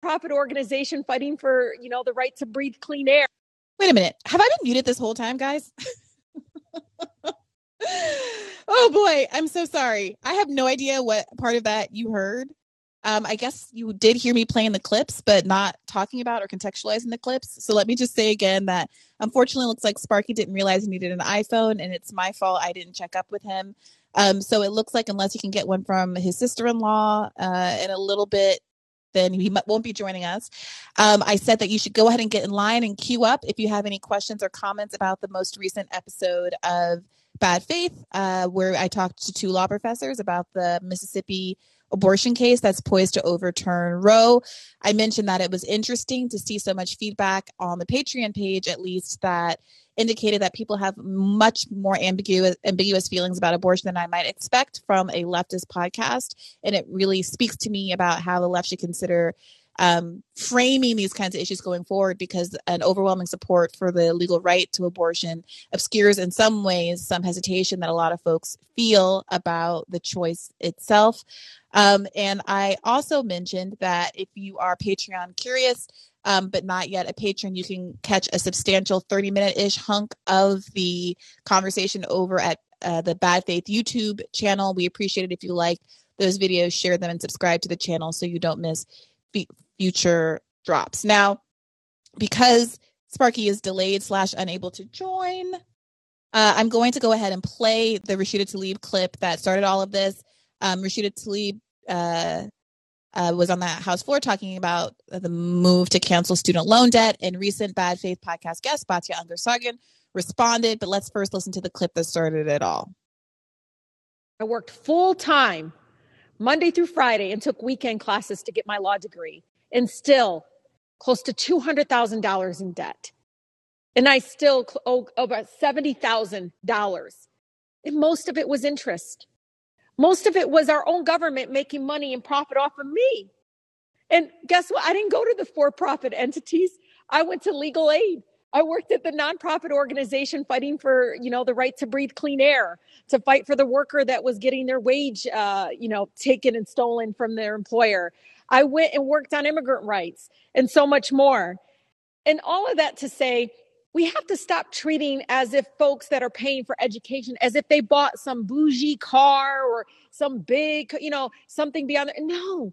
profit organization fighting for, you know, the right to breathe clean air. Wait a minute. Have I been muted this whole time, guys? oh boy, I'm so sorry. I have no idea what part of that you heard. Um, I guess you did hear me playing the clips, but not talking about or contextualizing the clips. So let me just say again that unfortunately, it looks like Sparky didn't realize he needed an iPhone, and it's my fault I didn't check up with him. Um, so it looks like unless he can get one from his sister-in-law uh, in a little bit, then he won't be joining us. Um, I said that you should go ahead and get in line and queue up if you have any questions or comments about the most recent episode of Bad Faith, uh, where I talked to two law professors about the Mississippi abortion case that's poised to overturn Roe. I mentioned that it was interesting to see so much feedback on the Patreon page, at least that indicated that people have much more ambiguous ambiguous feelings about abortion than I might expect from a leftist podcast. And it really speaks to me about how the left should consider um, framing these kinds of issues going forward because an overwhelming support for the legal right to abortion obscures in some ways some hesitation that a lot of folks feel about the choice itself. Um, and I also mentioned that if you are Patreon curious, um, but not yet a patron, you can catch a substantial 30 minute ish hunk of the conversation over at uh, the Bad Faith YouTube channel. We appreciate it if you like those videos, share them, and subscribe to the channel so you don't miss future drops. Now, because Sparky is delayed slash unable to join, uh, I'm going to go ahead and play the Rashida Tlaib clip that started all of this. Um, Rashida Tlaib uh, uh, was on that House floor talking about the move to cancel student loan debt. And recent Bad Faith podcast guest, Batya Ungar responded. But let's first listen to the clip that started it all. I worked full time Monday through Friday and took weekend classes to get my law degree, and still close to $200,000 in debt. And I still owe about $70,000. And most of it was interest. Most of it was our own government making money and profit off of me. And guess what? I didn't go to the for profit entities. I went to legal aid. I worked at the nonprofit organization fighting for, you know, the right to breathe clean air, to fight for the worker that was getting their wage, uh, you know, taken and stolen from their employer. I went and worked on immigrant rights and so much more. And all of that to say, we have to stop treating as if folks that are paying for education as if they bought some bougie car or some big you know something beyond there. no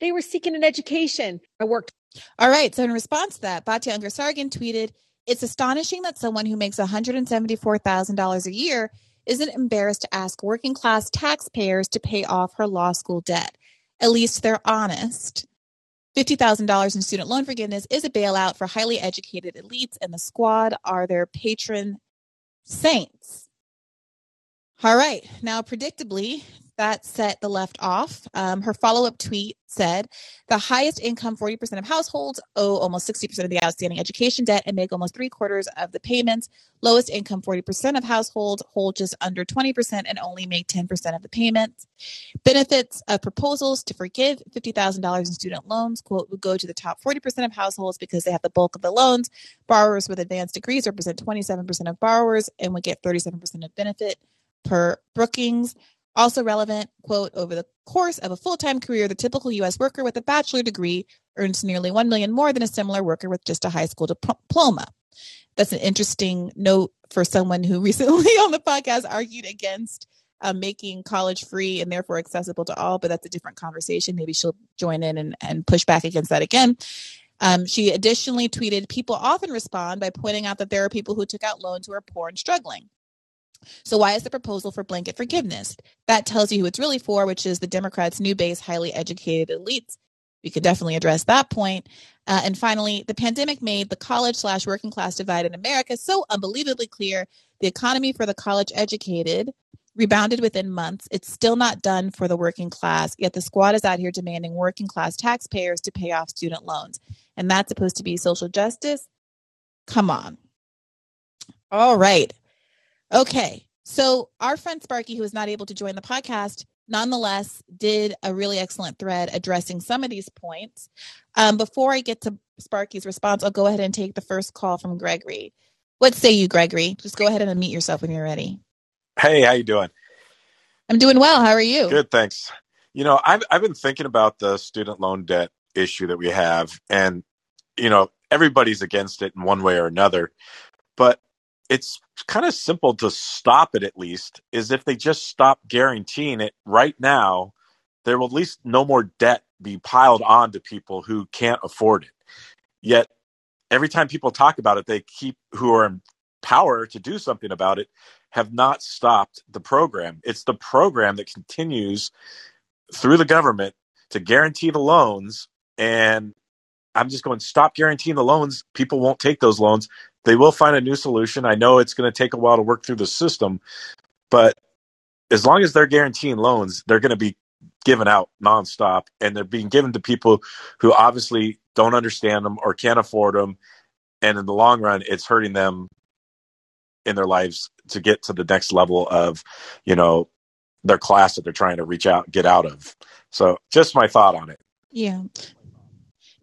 they were seeking an education i worked all right so in response to that batya ungar tweeted it's astonishing that someone who makes $174000 a year isn't embarrassed to ask working class taxpayers to pay off her law school debt at least they're honest $50,000 in student loan forgiveness is a bailout for highly educated elites, and the squad are their patron saints. All right. Now, predictably, that set the left off. Um, her follow up tweet said the highest income 40% of households owe almost 60% of the outstanding education debt and make almost three quarters of the payments. Lowest income 40% of households hold just under 20% and only make 10% of the payments. Benefits of proposals to forgive $50,000 in student loans, quote, would go to the top 40% of households because they have the bulk of the loans. Borrowers with advanced degrees represent 27% of borrowers and would get 37% of benefit per Brookings. Also relevant, quote, over the course of a full-time career, the typical US worker with a bachelor degree earns nearly 1 million more than a similar worker with just a high school diploma. That's an interesting note for someone who recently on the podcast argued against uh, making college free and therefore accessible to all, but that's a different conversation. Maybe she'll join in and, and push back against that again. Um, she additionally tweeted, People often respond by pointing out that there are people who took out loans who are poor and struggling. So, why is the proposal for blanket forgiveness? That tells you who it's really for, which is the Democrats' new base, highly educated elites. We could definitely address that point. Uh, and finally, the pandemic made the college slash working class divide in America so unbelievably clear. The economy for the college educated rebounded within months. It's still not done for the working class, yet the squad is out here demanding working class taxpayers to pay off student loans. And that's supposed to be social justice? Come on. All right. Okay. So our friend Sparky, who was not able to join the podcast, nonetheless did a really excellent thread addressing some of these points. Um, before I get to Sparky's response, I'll go ahead and take the first call from Gregory. What say you, Gregory? Just go ahead and unmute yourself when you're ready. Hey, how you doing? I'm doing well. How are you? Good, thanks. You know, I've I've been thinking about the student loan debt issue that we have. And, you know, everybody's against it in one way or another. But it's kind of simple to stop it at least, is if they just stop guaranteeing it right now, there will at least no more debt be piled on to people who can't afford it. Yet every time people talk about it, they keep who are in power to do something about it have not stopped the program. It's the program that continues through the government to guarantee the loans. And I'm just going, stop guaranteeing the loans. People won't take those loans. They will find a new solution. I know it's going to take a while to work through the system, but as long as they're guaranteeing loans, they're going to be given out nonstop and they're being given to people who obviously don't understand them or can't afford them. And in the long run, it's hurting them in their lives to get to the next level of, you know, their class that they're trying to reach out, get out of. So just my thought on it. Yeah.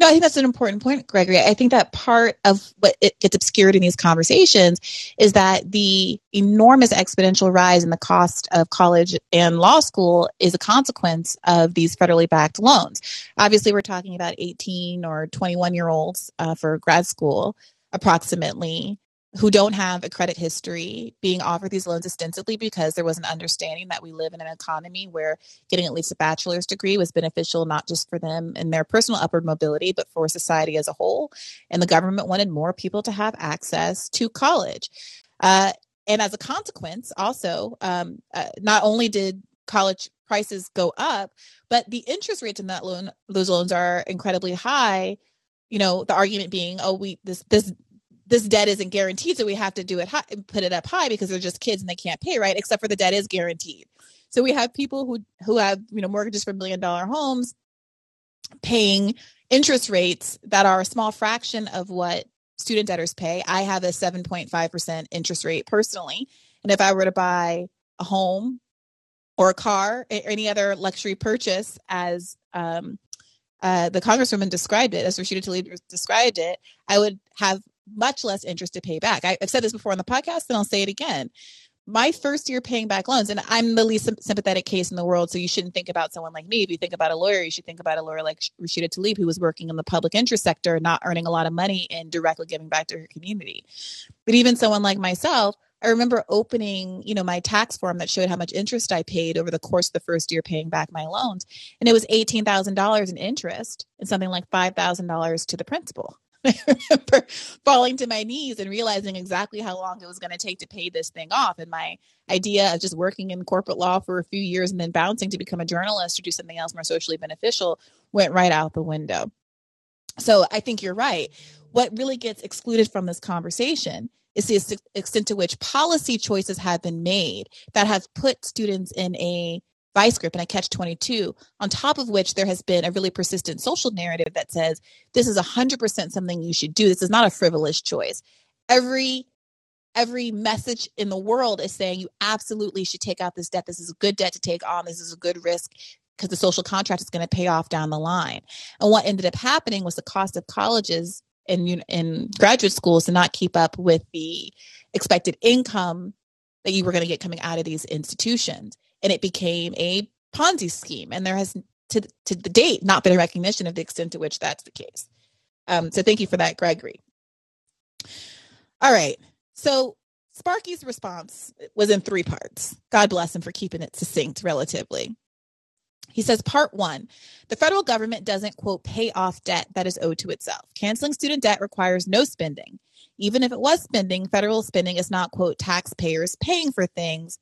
No, I think that's an important point, Gregory. I think that part of what it gets obscured in these conversations is that the enormous exponential rise in the cost of college and law school is a consequence of these federally backed loans. Obviously, we're talking about 18 or 21 year olds uh, for grad school, approximately who don't have a credit history being offered these loans ostensibly because there was an understanding that we live in an economy where getting at least a bachelor's degree was beneficial not just for them and their personal upward mobility but for society as a whole. And the government wanted more people to have access to college. Uh, and as a consequence also um, uh, not only did college prices go up but the interest rates in that loan those loans are incredibly high. You know the argument being oh we this this this debt isn't guaranteed, so we have to do it high, put it up high because they're just kids and they can't pay, right? Except for the debt is guaranteed. So we have people who who have you know mortgages for million dollar homes paying interest rates that are a small fraction of what student debtors pay. I have a 7.5% interest rate personally. And if I were to buy a home or a car or any other luxury purchase as um, uh, the congresswoman described it, as Rashida Tlaib described it, I would have much less interest to pay back. I, have said this before on the podcast, and I'll say it again. My first year paying back loans, and I'm the least sympathetic case in the world, so you shouldn't think about someone like me. If you think about a lawyer, you should think about a lawyer like Rashida Tlaib, who was working in the public interest sector, not earning a lot of money and directly giving back to her community. But even someone like myself, I remember opening, you know, my tax form that showed how much interest I paid over the course of the first year paying back my loans, and it was eighteen thousand dollars in interest and something like five thousand dollars to the principal. I remember falling to my knees and realizing exactly how long it was going to take to pay this thing off. And my idea of just working in corporate law for a few years and then bouncing to become a journalist or do something else more socially beneficial went right out the window. So I think you're right. What really gets excluded from this conversation is the extent to which policy choices have been made that have put students in a vice grip and a catch 22 on top of which there has been a really persistent social narrative that says this is 100% something you should do. This is not a frivolous choice. Every every message in the world is saying you absolutely should take out this debt. This is a good debt to take on. This is a good risk because the social contract is going to pay off down the line. And what ended up happening was the cost of colleges and in graduate schools to not keep up with the expected income that you were going to get coming out of these institutions and it became a Ponzi scheme. And there has, to, to the date, not been a recognition of the extent to which that's the case. Um, so thank you for that, Gregory. All right. So Sparky's response was in three parts. God bless him for keeping it succinct relatively. He says, part one, the federal government doesn't, quote, pay off debt that is owed to itself. Canceling student debt requires no spending. Even if it was spending, federal spending is not, quote, taxpayers paying for things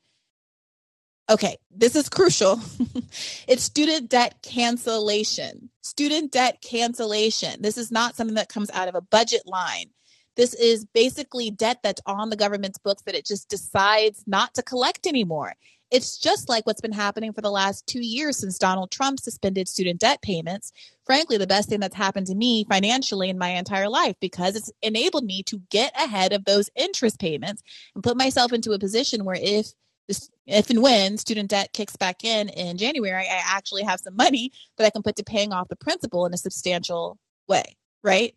Okay, this is crucial. it's student debt cancellation. Student debt cancellation. This is not something that comes out of a budget line. This is basically debt that's on the government's books that it just decides not to collect anymore. It's just like what's been happening for the last two years since Donald Trump suspended student debt payments. Frankly, the best thing that's happened to me financially in my entire life because it's enabled me to get ahead of those interest payments and put myself into a position where if if and when student debt kicks back in in January, I actually have some money that I can put to paying off the principal in a substantial way, right?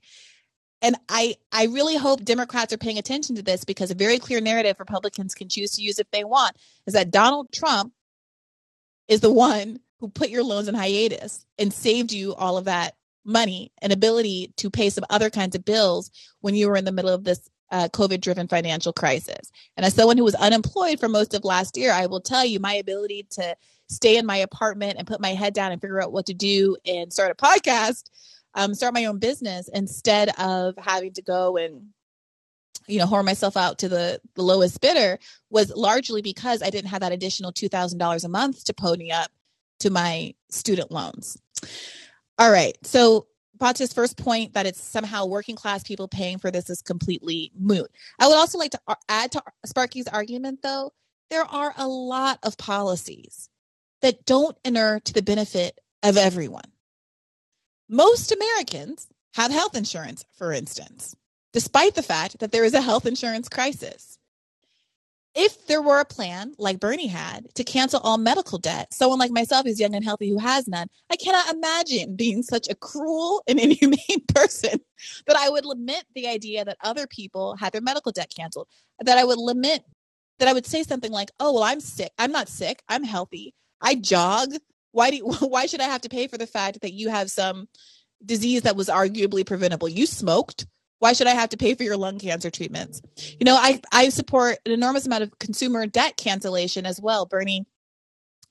And I, I really hope Democrats are paying attention to this because a very clear narrative Republicans can choose to use if they want is that Donald Trump is the one who put your loans in hiatus and saved you all of that money and ability to pay some other kinds of bills when you were in the middle of this uh, COVID driven financial crisis. And as someone who was unemployed for most of last year, I will tell you my ability to stay in my apartment and put my head down and figure out what to do and start a podcast, um, start my own business instead of having to go and you know, whore myself out to the, the lowest bidder was largely because I didn't have that additional $2,000 a month to pony up to my student loans. All right. So Batya's first point that it's somehow working class people paying for this is completely moot. I would also like to add to Sparky's argument, though, there are a lot of policies that don't inure to the benefit of everyone. Most Americans have health insurance, for instance despite the fact that there is a health insurance crisis. If there were a plan like Bernie had to cancel all medical debt, someone like myself who's young and healthy who has none, I cannot imagine being such a cruel and inhumane person that I would lament the idea that other people had their medical debt canceled, that I would lament that I would say something like, "Oh, well, I'm sick. I'm not sick. I'm healthy. I jog. Why do you, why should I have to pay for the fact that you have some disease that was arguably preventable? You smoked. Why should I have to pay for your lung cancer treatments? You know, I, I support an enormous amount of consumer debt cancellation as well. Bernie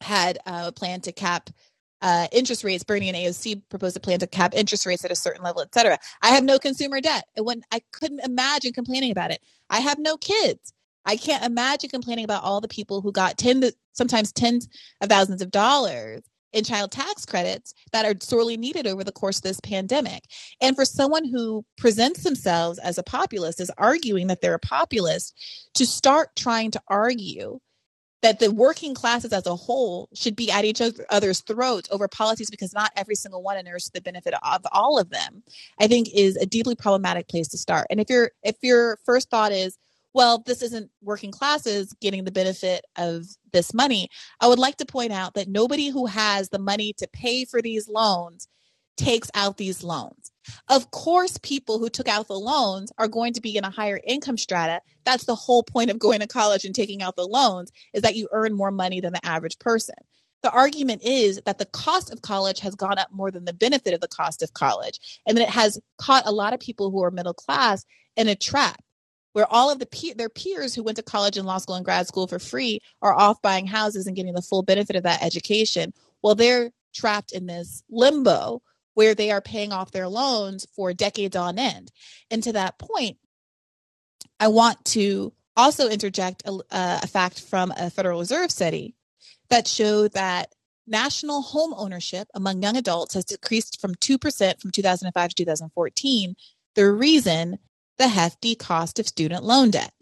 had a plan to cap uh, interest rates. Bernie and AOC proposed a plan to cap interest rates at a certain level, et cetera. I have no consumer debt. When I couldn't imagine complaining about it. I have no kids. I can't imagine complaining about all the people who got tens, sometimes tens of thousands of dollars in child tax credits that are sorely needed over the course of this pandemic. And for someone who presents themselves as a populist, is arguing that they're a populist, to start trying to argue that the working classes as a whole should be at each other's throats over policies because not every single one inures to the benefit of all of them, I think is a deeply problematic place to start. And if your if your first thought is, well, this isn't working classes getting the benefit of this money. I would like to point out that nobody who has the money to pay for these loans takes out these loans. Of course, people who took out the loans are going to be in a higher income strata. That's the whole point of going to college and taking out the loans is that you earn more money than the average person. The argument is that the cost of college has gone up more than the benefit of the cost of college, and that it has caught a lot of people who are middle class in a trap where all of the pe- their peers who went to college and law school and grad school for free are off buying houses and getting the full benefit of that education. Well, they're trapped in this limbo where they are paying off their loans for decades on end. And to that point, I want to also interject a, a fact from a Federal Reserve study that showed that national home ownership among young adults has decreased from 2% from 2005 to 2014. The reason the hefty cost of student loan debt.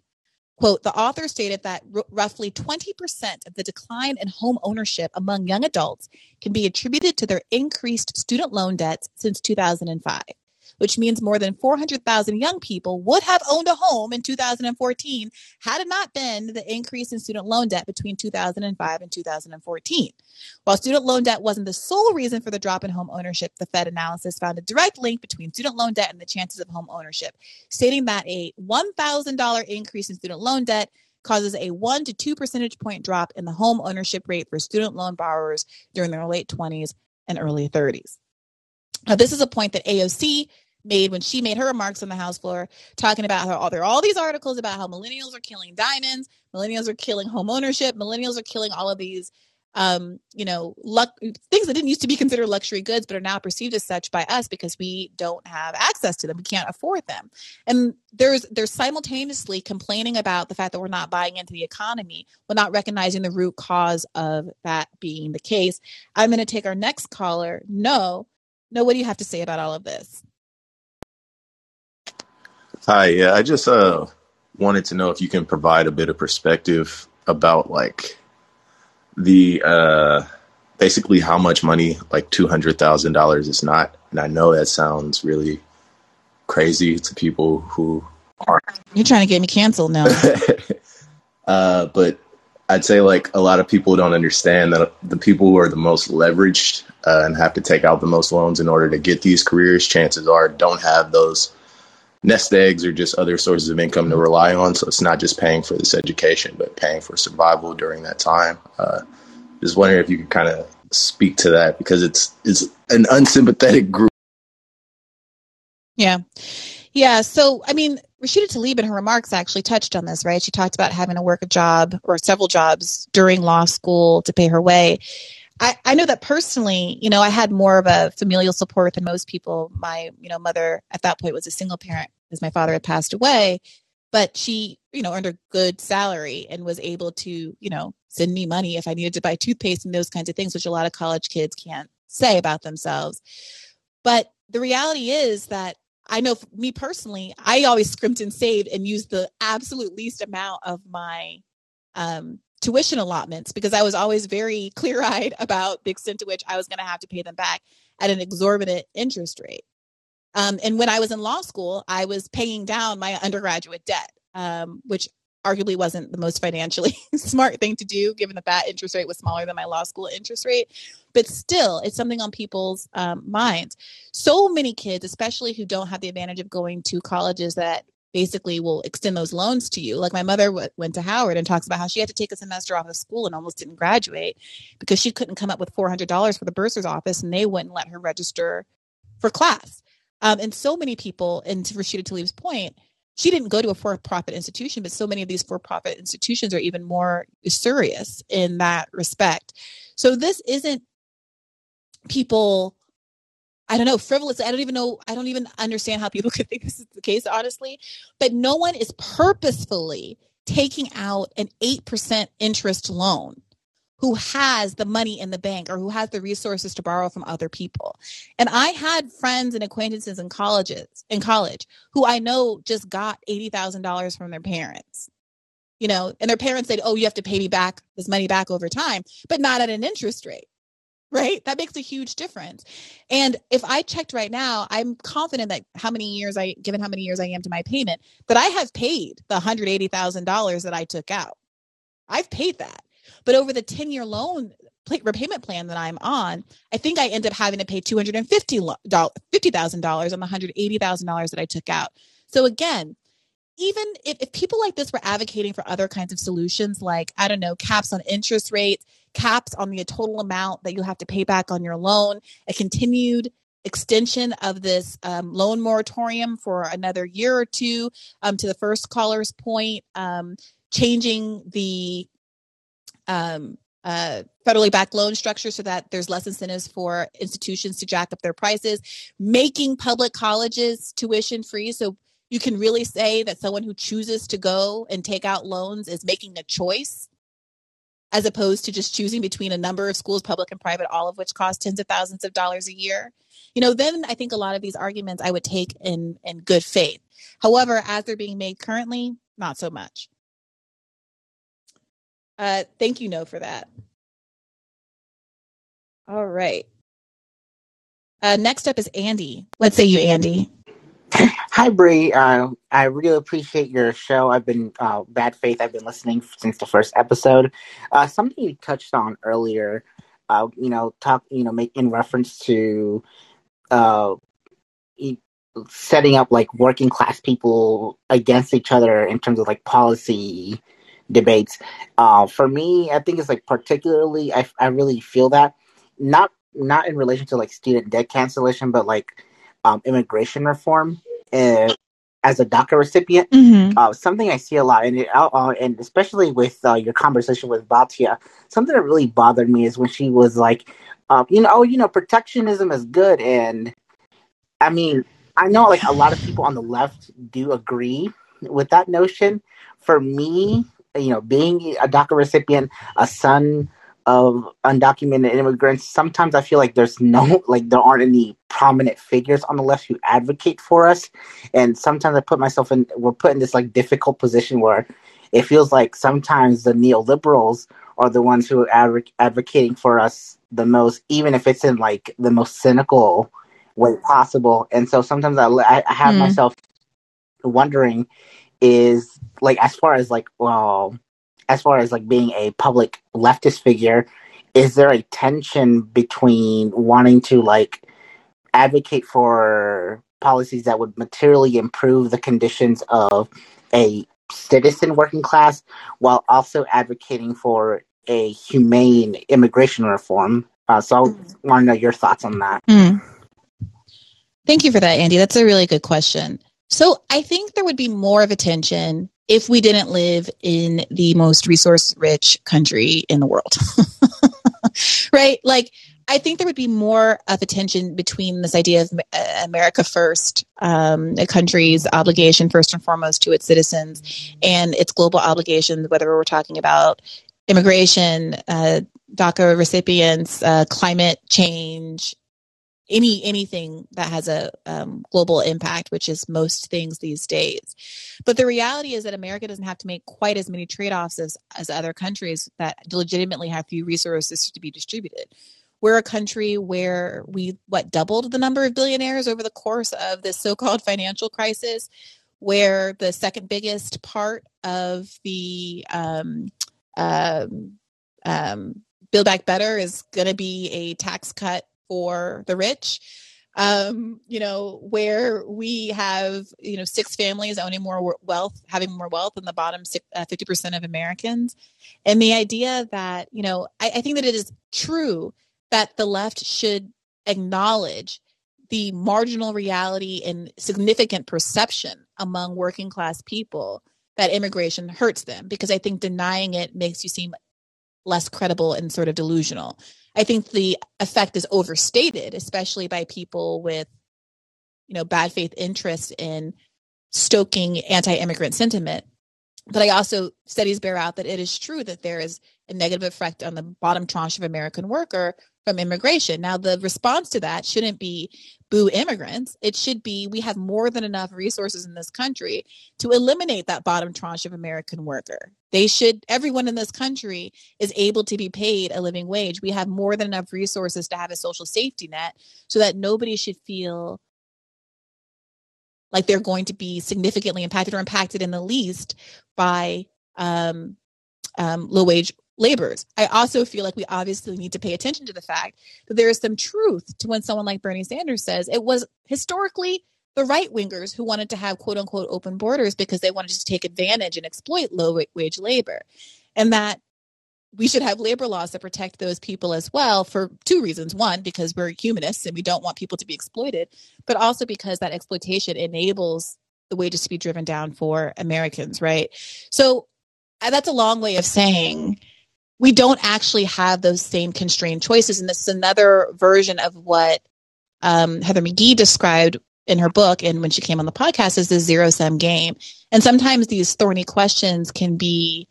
Quote, the author stated that r- roughly 20% of the decline in home ownership among young adults can be attributed to their increased student loan debts since 2005 which means more than 400,000 young people would have owned a home in 2014 had it not been the increase in student loan debt between 2005 and 2014. While student loan debt wasn't the sole reason for the drop in home ownership, the Fed analysis found a direct link between student loan debt and the chances of home ownership, stating that a $1,000 increase in student loan debt causes a 1 to 2 percentage point drop in the home ownership rate for student loan borrowers during their late 20s and early 30s. Now, this is a point that AOC made when she made her remarks on the House floor, talking about how there are all these articles about how millennials are killing diamonds, millennials are killing home ownership, millennials are killing all of these, um, you know, luck things that didn't used to be considered luxury goods, but are now perceived as such by us because we don't have access to them, we can't afford them, and there's they're simultaneously complaining about the fact that we're not buying into the economy, while not recognizing the root cause of that being the case. I'm going to take our next caller. No, no, what do you have to say about all of this? Hi, yeah, I just uh wanted to know if you can provide a bit of perspective about like the uh basically how much money like two hundred thousand dollars is not. And I know that sounds really crazy to people who are You're trying to get me canceled now. uh but I'd say like a lot of people don't understand that the people who are the most leveraged uh, and have to take out the most loans in order to get these careers, chances are don't have those nest eggs or just other sources of income to rely on. So it's not just paying for this education, but paying for survival during that time. Uh, just wondering if you could kind of speak to that because it's it's an unsympathetic group Yeah. Yeah. So, I mean, Rashida Tlaib in her remarks actually touched on this, right? She talked about having to work a job or several jobs during law school to pay her way. I, I know that personally, you know, I had more of a familial support than most people. My, you know, mother at that point was a single parent because my father had passed away, but she, you know, earned a good salary and was able to, you know, send me money if I needed to buy toothpaste and those kinds of things, which a lot of college kids can't say about themselves. But the reality is that I know me personally, I always scrimped and saved and used the absolute least amount of my um, tuition allotments because I was always very clear eyed about the extent to which I was going to have to pay them back at an exorbitant interest rate. Um, and when I was in law school, I was paying down my undergraduate debt, um, which arguably wasn't the most financially smart thing to do, given that that interest rate was smaller than my law school interest rate. But still, it's something on people's um, minds. So many kids, especially who don't have the advantage of going to colleges that basically will extend those loans to you. Like my mother w- went to Howard and talks about how she had to take a semester off of school and almost didn't graduate because she couldn't come up with $400 for the bursar's office and they wouldn't let her register for class. Um, and so many people, and to Rashida Tlaib's point, she didn't go to a for-profit institution, but so many of these for-profit institutions are even more usurious in that respect. So this isn't people I don't know, frivolous. I don't even know. I don't even understand how people could think this is the case, honestly. But no one is purposefully taking out an 8% interest loan who has the money in the bank or who has the resources to borrow from other people. And I had friends and acquaintances in colleges in college who I know just got $80,000 from their parents. You know, and their parents said, "Oh, you have to pay me back this money back over time, but not at an interest rate." Right? That makes a huge difference. And if I checked right now, I'm confident that how many years I, given how many years I am to my payment, that I have paid the $180,000 that I took out. I've paid that. But over the 10 year loan repayment plan that I'm on, I think I end up having to pay $250,000 on the $180,000 that I took out. So again, even if, if people like this were advocating for other kinds of solutions, like, I don't know, caps on interest rates, caps on the total amount that you have to pay back on your loan, a continued extension of this um, loan moratorium for another year or two, um, to the first caller's point, um, changing the um, uh, federally backed loan structure so that there's less incentives for institutions to jack up their prices, making public colleges tuition free. So you can really say that someone who chooses to go and take out loans is making a choice as opposed to just choosing between a number of schools, public and private, all of which cost tens of thousands of dollars a year. You know, then I think a lot of these arguments I would take in in good faith. However, as they're being made currently, not so much. Uh, thank you, no, for that. All right. Uh, next up is Andy. Let's say you, Andy. Hi, Bree. Uh, I really appreciate your show. I've been uh, bad faith. I've been listening since the first episode. Uh, something you touched on earlier, uh, you know, talk, you know, make in reference to uh, setting up like working class people against each other in terms of like policy debates. Uh, for me, I think it's like particularly, I, I really feel that not not in relation to like student debt cancellation, but like um, immigration reform uh, as a DACA recipient. Mm-hmm. Uh, something I see a lot, and it, uh, and especially with uh, your conversation with Batya, something that really bothered me is when she was like, um, you know, oh, you know, protectionism is good, and I mean, I know like a lot of people on the left do agree with that notion. For me, you know, being a DACA recipient, a son of undocumented immigrants, sometimes I feel like there's no, like, there aren't any prominent figures on the left who advocate for us. And sometimes I put myself in, we're put in this, like, difficult position where it feels like sometimes the neoliberals are the ones who are adv- advocating for us the most, even if it's in, like, the most cynical way possible. And so sometimes I, I have mm. myself wondering is, like, as far as, like, well, as far as like being a public leftist figure, is there a tension between wanting to like advocate for policies that would materially improve the conditions of a citizen working class while also advocating for a humane immigration reform? Uh, so I want to know your thoughts on that. Mm. Thank you for that, Andy. That's a really good question. So I think there would be more of attention if we didn't live in the most resource rich country in the world. right? Like, I think there would be more of a tension between this idea of uh, America first, um, a country's obligation first and foremost to its citizens, and its global obligations, whether we're talking about immigration, uh, DACA recipients, uh, climate change, any anything that has a um, global impact, which is most things these days. But the reality is that America doesn't have to make quite as many trade offs as, as other countries that legitimately have few resources to be distributed. We're a country where we what doubled the number of billionaires over the course of this so-called financial crisis, where the second biggest part of the um, um, um, Build Back Better is going to be a tax cut for the rich um, you know, where we have, you know, six families owning more wealth, having more wealth than the bottom uh, 50% of Americans. And the idea that, you know, I, I think that it is true that the left should acknowledge the marginal reality and significant perception among working class people that immigration hurts them because I think denying it makes you seem less credible and sort of delusional. I think the effect is overstated, especially by people with, you know, bad faith interest in stoking anti-immigrant sentiment. But I also studies bear out that it is true that there is a negative effect on the bottom tranche of American worker from immigration. Now, the response to that shouldn't be boo immigrants. It should be we have more than enough resources in this country to eliminate that bottom tranche of American worker. They should, everyone in this country is able to be paid a living wage. We have more than enough resources to have a social safety net so that nobody should feel like they're going to be significantly impacted or impacted in the least by um, um, low wage laborers. I also feel like we obviously need to pay attention to the fact that there is some truth to when someone like Bernie Sanders says it was historically the right wingers who wanted to have quote unquote open borders because they wanted to take advantage and exploit low wage labor. And that we should have labor laws that protect those people as well for two reasons. One, because we're humanists and we don't want people to be exploited, but also because that exploitation enables the wages to be driven down for Americans, right? So uh, that's a long way of saying we don't actually have those same constrained choices. And this is another version of what um, Heather McGhee described in her book and when she came on the podcast is the zero sum game. And sometimes these thorny questions can be,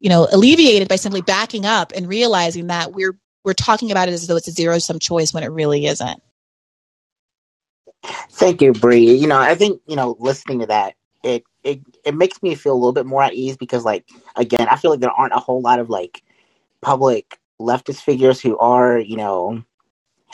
you know, alleviated by simply backing up and realizing that we're we're talking about it as though it's a zero sum choice when it really isn't. Thank you, Bree. You know, I think, you know, listening to that, it it it makes me feel a little bit more at ease because like again, I feel like there aren't a whole lot of like public leftist figures who are, you know,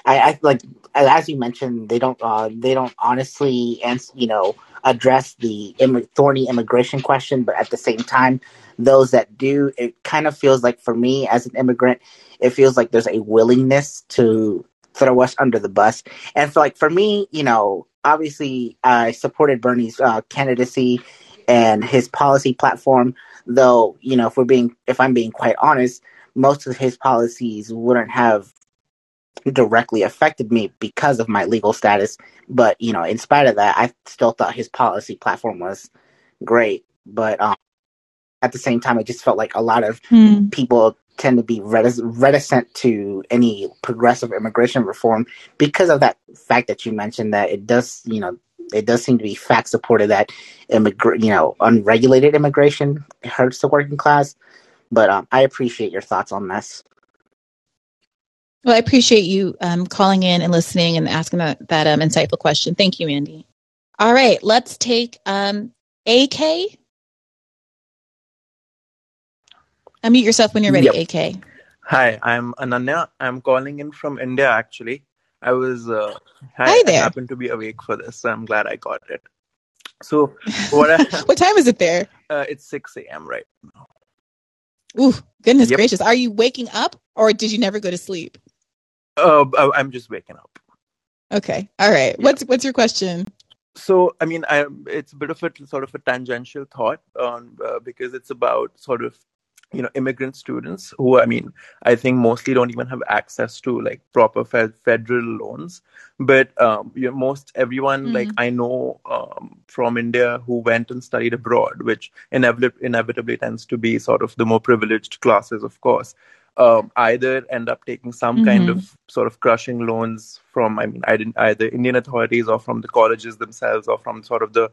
I, I like as you mentioned, they don't uh, they don't honestly and you know address the Im- thorny immigration question, but at the same time, those that do, it kind of feels like for me as an immigrant, it feels like there's a willingness to throw us under the bus. And for like for me, you know, obviously I supported Bernie's uh, candidacy and his policy platform. Though you know, if we're being, if I'm being quite honest, most of his policies wouldn't have directly affected me because of my legal status. But you know, in spite of that, I still thought his policy platform was great. But um, at the same time, I just felt like a lot of mm. people tend to be reticent to any progressive immigration reform because of that fact that you mentioned that it does, you know, it does seem to be fact supported that immigra- you know, unregulated immigration hurts the working class. But um, I appreciate your thoughts on this. Well, I appreciate you um, calling in and listening and asking that, that um, insightful question. Thank you, Andy. All right, let's take um, AK. Unmute yourself when you're ready, yep. AK. Hi, I'm Ananya. I'm calling in from India, actually. I was, uh, there. I happened to be awake for this, so I'm glad I got it. So, what? I, what time is it there? Uh, it's 6 a.m. right now. Ooh, goodness yep. gracious! Are you waking up, or did you never go to sleep? Uh, I'm just waking up. Okay, all right. Yeah. What's what's your question? So, I mean, I, it's a bit of a sort of a tangential thought, on uh, because it's about sort of you know immigrant students who i mean i think mostly don't even have access to like proper fed- federal loans but um, you know, most everyone mm-hmm. like i know um, from india who went and studied abroad which inevitably, inevitably tends to be sort of the more privileged classes of course um, either end up taking some mm-hmm. kind of sort of crushing loans from i mean either indian authorities or from the colleges themselves or from sort of the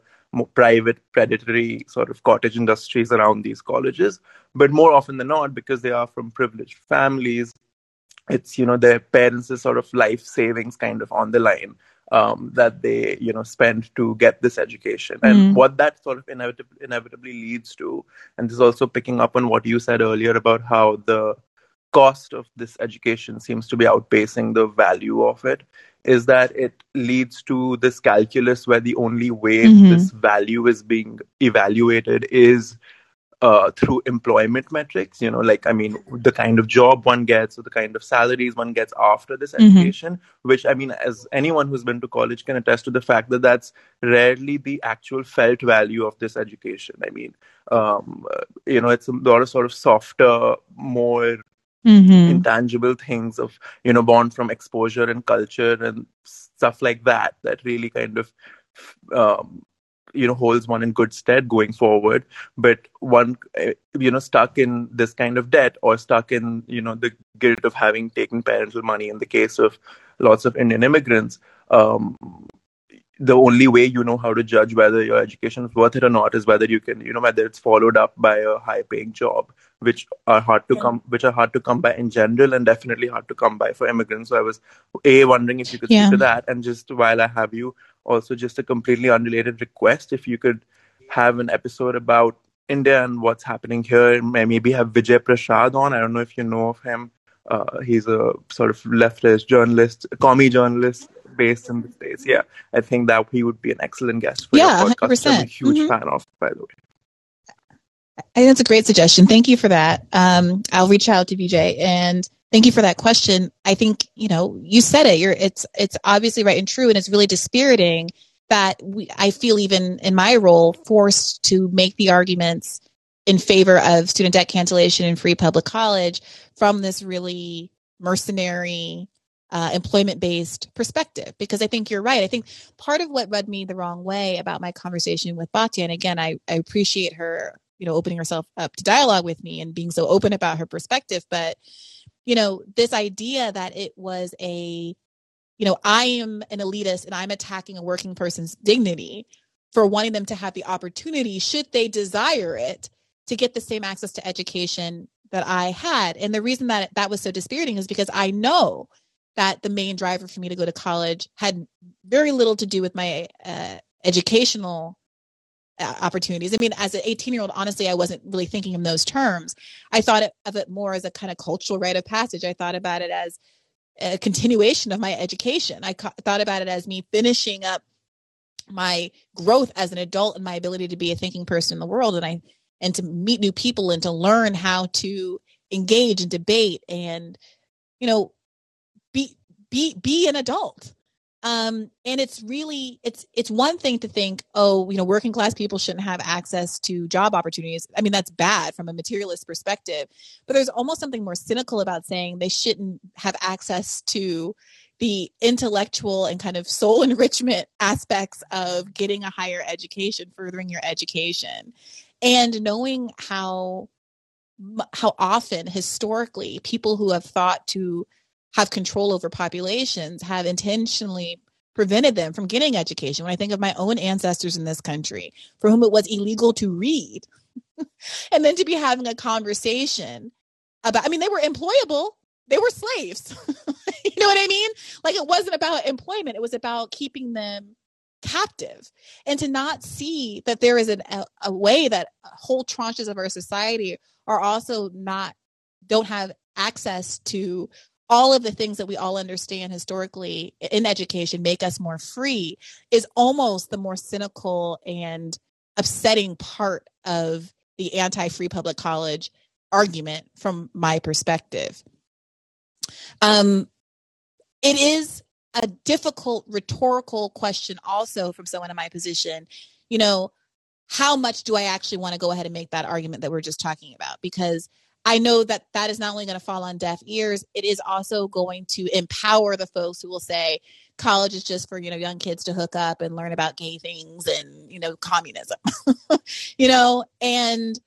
private predatory sort of cottage industries around these colleges but more often than not because they are from privileged families it's you know their parents' sort of life savings kind of on the line um, that they you know spend to get this education and mm. what that sort of inevitably, inevitably leads to and this is also picking up on what you said earlier about how the cost of this education seems to be outpacing the value of it is that it leads to this calculus where the only way mm-hmm. this value is being evaluated is uh, through employment metrics you know like i mean the kind of job one gets or the kind of salaries one gets after this mm-hmm. education mm-hmm. which i mean as anyone who's been to college can attest to the fact that that's rarely the actual felt value of this education i mean um, you know it's a lot of sort of softer more mm-hmm. intangible things of you know born from exposure and culture and stuff like that that really kind of um, you know holds one in good stead going forward but one eh, you know stuck in this kind of debt or stuck in you know the guilt of having taken parental money in the case of lots of indian immigrants um, the only way you know how to judge whether your education is worth it or not is whether you can you know whether it's followed up by a high paying job which are hard to yeah. come which are hard to come by in general and definitely hard to come by for immigrants so i was a wondering if you could yeah. speak to that and just while i have you also just a completely unrelated request if you could have an episode about india and what's happening here maybe have vijay prashad on i don't know if you know of him uh, he's a sort of leftist journalist, commie journalist based in the States. Yeah, I think that he would be an excellent guest for yeah, your podcast. I'm a huge mm-hmm. fan of, by the way. I think that's a great suggestion. Thank you for that. Um, I'll reach out to Vijay and thank you for that question. I think, you know, you said it. You're, it's, it's obviously right and true. And it's really dispiriting that we, I feel even in my role forced to make the arguments in favor of student debt cancellation and free public college from this really mercenary, uh, employment based perspective because I think you're right. I think part of what rubbed me the wrong way about my conversation with Batya, and again, I, I appreciate her you know opening herself up to dialogue with me and being so open about her perspective. But you know this idea that it was a you know i am an elitist and i'm attacking a working person's dignity for wanting them to have the opportunity should they desire it to get the same access to education that i had. And the reason that that was so dispiriting is because i know that the main driver for me to go to college had very little to do with my uh, educational Uh, opportunities. I mean, as an 18 year old, honestly, I wasn't really thinking in those terms. I thought of it more as a kind of cultural rite of passage. I thought about it as a continuation of my education. I thought about it as me finishing up my growth as an adult and my ability to be a thinking person in the world and I and to meet new people and to learn how to engage and debate and you know be be be an adult um and it's really it's it's one thing to think oh you know working class people shouldn't have access to job opportunities. I mean that's bad from a materialist perspective but there's almost something more cynical about saying they shouldn't have access to the intellectual and kind of soul enrichment aspects of getting a higher education furthering your education. And knowing how how often historically people who have thought to have control over populations have intentionally prevented them from getting education. When I think of my own ancestors in this country, for whom it was illegal to read, and then to be having a conversation about, I mean, they were employable, they were slaves. you know what I mean? Like it wasn't about employment, it was about keeping them captive and to not see that there is an, a, a way that whole tranches of our society are also not don't have access to all of the things that we all understand historically in education make us more free is almost the more cynical and upsetting part of the anti free public college argument from my perspective. Um, it is a difficult rhetorical question, also from someone in my position. You know, how much do I actually want to go ahead and make that argument that we're just talking about? Because I know that that is not only going to fall on deaf ears, it is also going to empower the folks who will say college is just for, you know, young kids to hook up and learn about gay things and, you know, communism. you know, and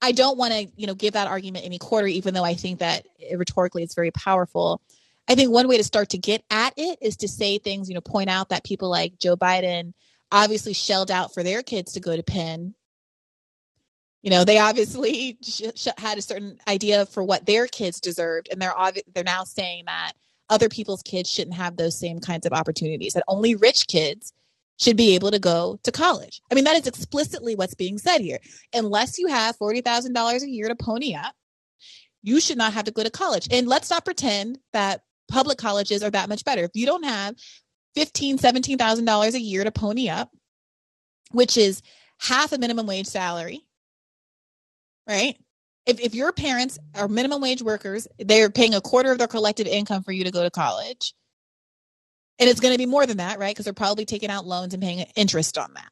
I don't want to, you know, give that argument any quarter even though I think that rhetorically it's very powerful. I think one way to start to get at it is to say things, you know, point out that people like Joe Biden obviously shelled out for their kids to go to Penn you know they obviously sh- sh- had a certain idea for what their kids deserved and they're obvi- they're now saying that other people's kids shouldn't have those same kinds of opportunities that only rich kids should be able to go to college. I mean that is explicitly what's being said here. Unless you have $40000 a year to pony up you should not have to go to college. And let's not pretend that public colleges are that much better. If you don't have $15 $17000 a year to pony up which is half a minimum wage salary right? If, if your parents are minimum wage workers, they're paying a quarter of their collective income for you to go to college. And it's going to be more than that, right? Because they're probably taking out loans and paying interest on that.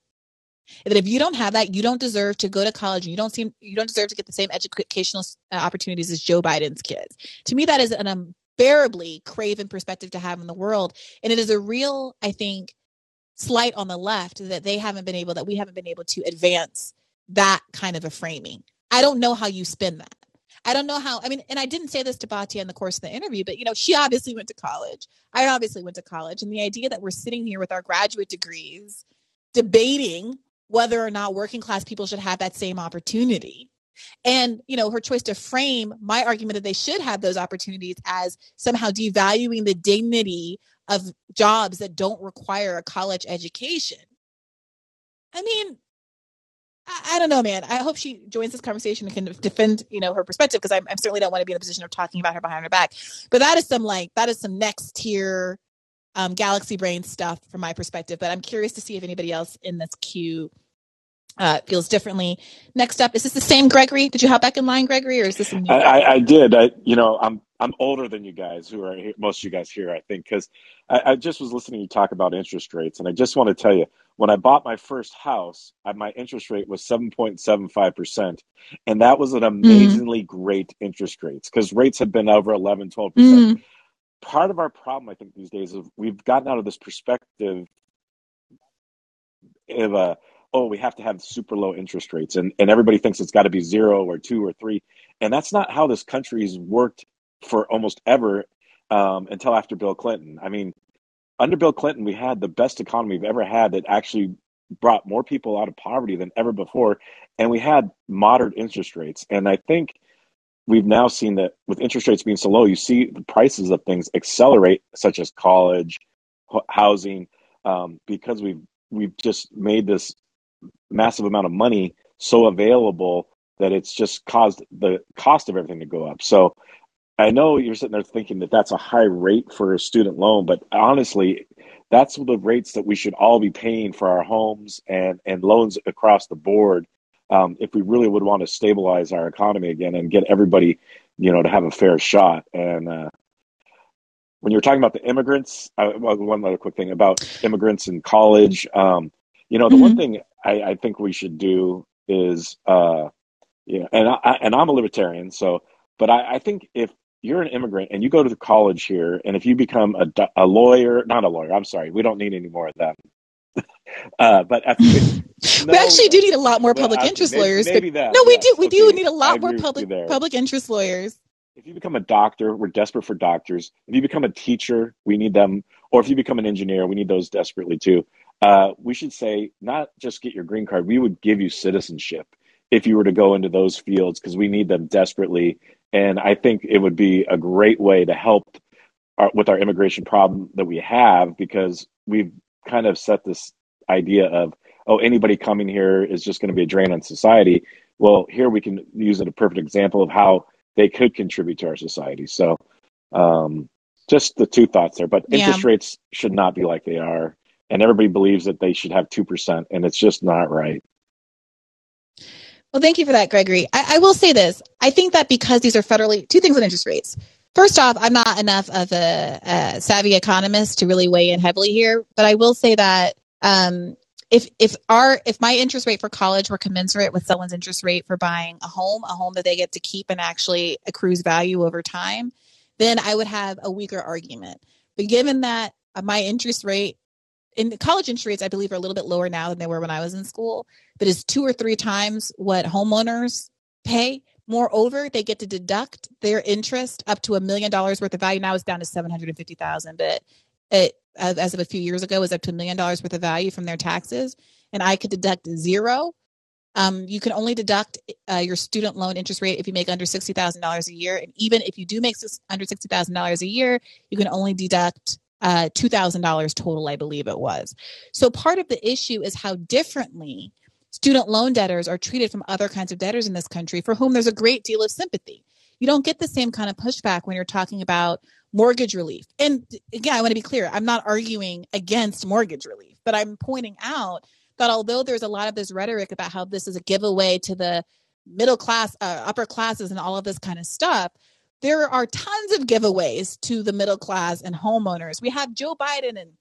And that if you don't have that, you don't deserve to go to college. And you don't seem you don't deserve to get the same educational uh, opportunities as Joe Biden's kids. To me, that is an unbearably craven perspective to have in the world, and it is a real, I think, slight on the left that they haven't been able that we haven't been able to advance that kind of a framing. I don't know how you spin that. I don't know how. I mean, and I didn't say this to Batya in the course of the interview, but you know, she obviously went to college. I obviously went to college, and the idea that we're sitting here with our graduate degrees, debating whether or not working class people should have that same opportunity, and you know, her choice to frame my argument that they should have those opportunities as somehow devaluing the dignity of jobs that don't require a college education. I mean, I, don't know, man. I hope she joins this conversation and can defend, you know, her perspective because I, I certainly don't want to be in a position of talking about her behind her back. But that is some like that is some next tier um, galaxy brain stuff from my perspective. But I'm curious to see if anybody else in this queue uh, feels differently. Next up, is this the same Gregory? Did you hop back in line, Gregory, or is this a new? I, I, did. I, you know, I'm I'm older than you guys who are here, most of you guys here, I think, because I, I, just was listening to you talk about interest rates, and I just want to tell you, when I bought my first house, my interest rate was 7.75%. And that was an mm-hmm. amazingly mm. great interest rates because rates have been over 11, 12%. Mm. Part of our problem, I think, these days is we've gotten out of this perspective of, uh, oh, we have to have super low interest rates. And, and everybody thinks it's got to be zero or two or three. And that's not how this country's worked for almost ever um, until after Bill Clinton. I mean, under Bill Clinton, we had the best economy we've ever had that actually brought more people out of poverty than ever before. And we had moderate interest rates. And I think we've now seen that with interest rates being so low, you see the prices of things accelerate, such as college, housing, um, because we've we've just made this massive amount of money so available that it's just caused the cost of everything to go up. So I know you're sitting there thinking that that's a high rate for a student loan, but honestly, that's the rates that we should all be paying for our homes and, and loans across the board um, if we really would want to stabilize our economy again and get everybody, you know, to have a fair shot. And uh, when you're talking about the immigrants, uh, one other quick thing about immigrants in college, um, you know, the mm-hmm. one thing I, I, think we should do is, uh, you know, and I, and I'm a libertarian, so, but I, I think if you're an immigrant and you go to the college here, and if you become a, a lawyer, not a lawyer, I'm sorry, we don't need any more of them. uh, but the, no, we actually do need a lot more public interest maybe, lawyers. Maybe that, no, we do. We okay, do need a lot more public public interest lawyers. If you become a doctor, we're desperate for doctors. If you become a teacher, we need them. Or if you become an engineer, we need those desperately too. Uh, we should say not just get your green card. We would give you citizenship if you were to go into those fields because we need them desperately and I think it would be a great way to help our, with our immigration problem that we have because we've kind of set this idea of, oh, anybody coming here is just going to be a drain on society. Well, here we can use it a perfect example of how they could contribute to our society. So, um, just the two thoughts there. But interest yeah. rates should not be like they are. And everybody believes that they should have 2%, and it's just not right. Well, thank you for that, Gregory. I, I, will say this. I think that because these are federally, two things with interest rates. First off, I'm not enough of a, a savvy economist to really weigh in heavily here, but I will say that um, if if our if my interest rate for college were commensurate with someone's interest rate for buying a home, a home that they get to keep and actually accrues value over time, then I would have a weaker argument. But given that my interest rate in the college interest rates, I believe, are a little bit lower now than they were when I was in school, but is two or three times what homeowners pay. Moreover, they get to deduct their interest up to a million dollars worth of value. Now it's down to seven hundred and fifty thousand, but it as of a few years ago was up to a million dollars worth of value from their taxes, and I could deduct zero. Um, you can only deduct uh, your student loan interest rate if you make under sixty thousand dollars a year, and even if you do make under sixty thousand dollars a year, you can only deduct uh, $2,000 total, I believe it was. So part of the issue is how differently student loan debtors are treated from other kinds of debtors in this country for whom there's a great deal of sympathy. You don't get the same kind of pushback when you're talking about mortgage relief. And again, I want to be clear I'm not arguing against mortgage relief, but I'm pointing out that although there's a lot of this rhetoric about how this is a giveaway to the middle class, uh, upper classes, and all of this kind of stuff, there are tons of giveaways to the middle class and homeowners. We have Joe Biden and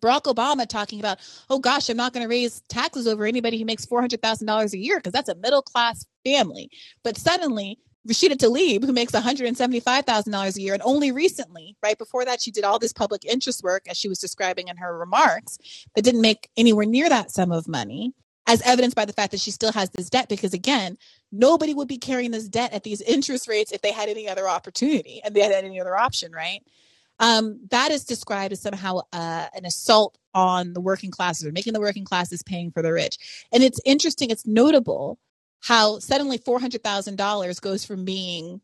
Barack Obama talking about, oh gosh, I'm not going to raise taxes over anybody who makes $400,000 a year because that's a middle class family. But suddenly, Rashida Tlaib, who makes $175,000 a year, and only recently, right before that, she did all this public interest work, as she was describing in her remarks, but didn't make anywhere near that sum of money as evidenced by the fact that she still has this debt because again nobody would be carrying this debt at these interest rates if they had any other opportunity and they had any other option right? Um, that is described as somehow uh, an assault on the working classes or making the working classes paying for the rich. And it's interesting it's notable how suddenly $400000 goes from being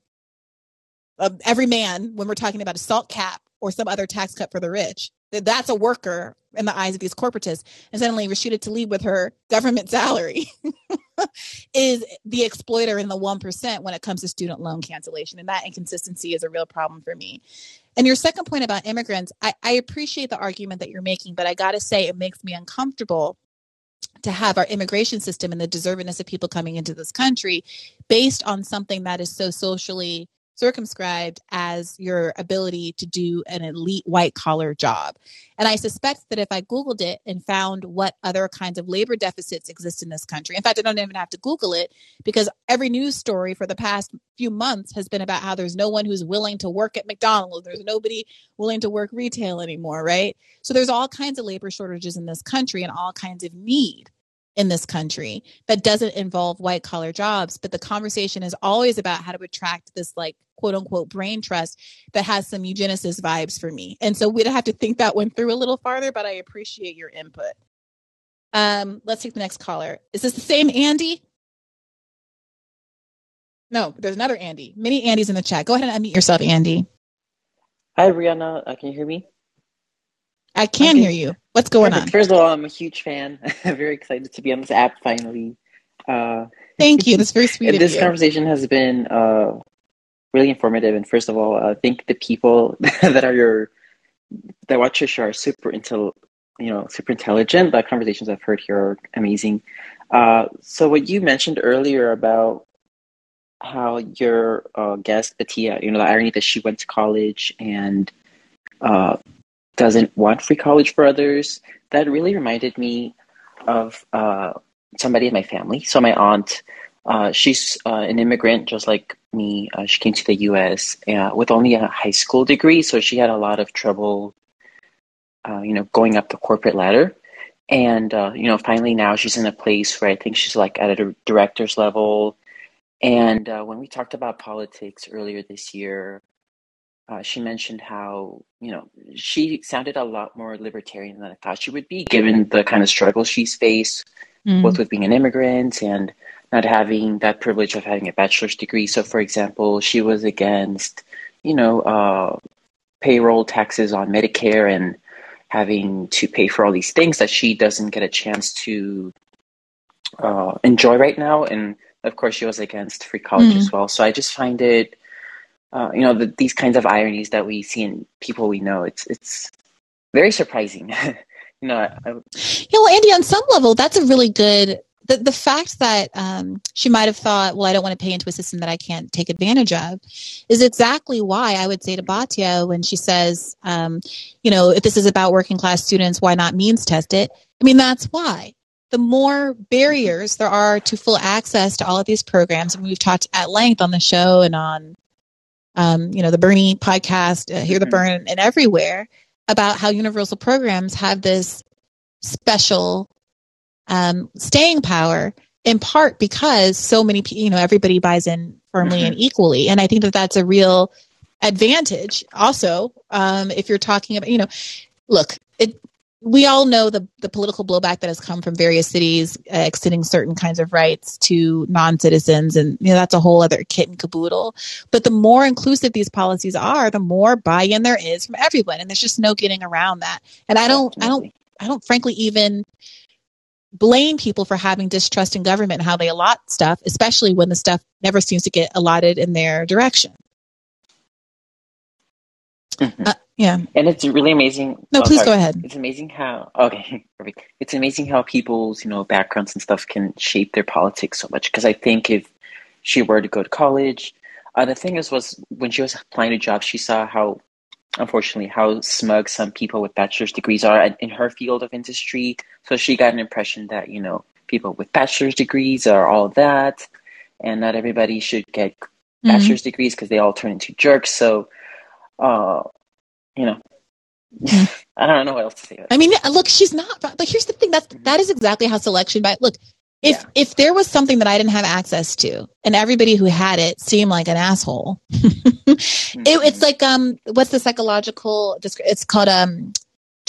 uh, every man when we're talking about a SALT cap or some other tax cut for the rich that's a worker in the eyes of these corporatists. And suddenly Rashida Tlaib with her government salary is the exploiter in the 1% when it comes to student loan cancellation. And that inconsistency is a real problem for me. And your second point about immigrants, I, I appreciate the argument that you're making, but I got to say it makes me uncomfortable to have our immigration system and the deservedness of people coming into this country based on something that is so socially circumscribed as your ability to do an elite white collar job. And I suspect that if I Googled it and found what other kinds of labor deficits exist in this country, in fact, I don't even have to Google it because every news story for the past few months has been about how there's no one who's willing to work at McDonald's, there's nobody willing to work retail anymore, right? So there's all kinds of labor shortages in this country and all kinds of need in this country that doesn't involve white collar jobs but the conversation is always about how to attract this like quote unquote brain trust that has some eugenicist vibes for me. And so we'd have to think that one through a little farther but i appreciate your input. Um let's take the next caller. Is this the same andy? No there's another andy. Many andys in the chat. Go ahead and unmute yourself andy. Hi Briahna uh, can you hear me I can okay. hear you. What's going on? First of all, I'm a huge fan. I'm very excited to be on this app finally. Uh, Thank you. That's very sweet. this you. conversation has been uh, really informative. And first of all, I think the people that are your that watch your show are super intel, you know, super intelligent. The conversations I've heard here are amazing. Uh, so what you mentioned earlier about how your uh, guest Atia, you know, the irony that she went to college and uh, doesn't want free college for others. That really reminded me of uh, somebody in my family. So my aunt, uh, she's uh, an immigrant just like me. Uh, she came to the U.S. Uh, with only a high school degree, so she had a lot of trouble, uh, you know, going up the corporate ladder. And you know, finally now she's in a place where I think she's like at a director's level. And when we talked about politics earlier this year, she mentioned how you know she sounded a lot more libertarian than I thought she would be, given the kind of struggles she's faced, mm. both with being an immigrant and not having that privilege of having a bachelor's degree. So, for example, she was against you know uh, payroll taxes on Medicare and having to pay for all these things that she doesn't get a chance to uh, enjoy right now. And of course, she was against free college mm. as well. So I just find it uh, you know, the, these kinds of ironies that we see in people we know. It's it's very surprising. you know, I, yeah, well, Andy, on some level, that's a really good the, the fact that um, she might have thought, well, I don't want to pay into a system that I can't take advantage of is exactly why I would say to Batya when she says, um, you know, if this is about working class students, why not means test it? I mean, that's why. The more barriers there are to full access to all of these programs, and we've talked at length on the show and on, um, you know, the Bernie podcast, uh, Hear the mm-hmm. And everywhere about how universal programs have this special um, staying power in part because so many you know everybody buys in firmly mm-hmm. and equally and i think that that's a real advantage also um, if you're talking about you know look it we all know the, the political blowback that has come from various cities uh, extending certain kinds of rights to non-citizens and you know that's a whole other kit and caboodle but the more inclusive these policies are the more buy-in there is from everyone and there's just no getting around that and i don't i don't i don't frankly even blame people for having distrust in government and how they allot stuff, especially when the stuff never seems to get allotted in their direction. Mm-hmm. Uh, yeah, and it's really amazing. No, oh, please sorry. go ahead. It's amazing how okay, perfect. It's amazing how people's you know backgrounds and stuff can shape their politics so much. Because I think if she were to go to college, uh, the thing is, was when she was applying to jobs, she saw how unfortunately how smug some people with bachelor's degrees are in her field of industry. So she got an impression that, you know, people with bachelor's degrees are all that, and not everybody should get mm-hmm. bachelor's degrees because they all turn into jerks. So, uh, you know, mm-hmm. I don't know what else to say. I mean, look, she's not. But here's the thing: that's that is exactly how selection. But look, if yeah. if there was something that I didn't have access to, and everybody who had it seemed like an asshole, mm-hmm. it, it's like um, what's the psychological? It's called um,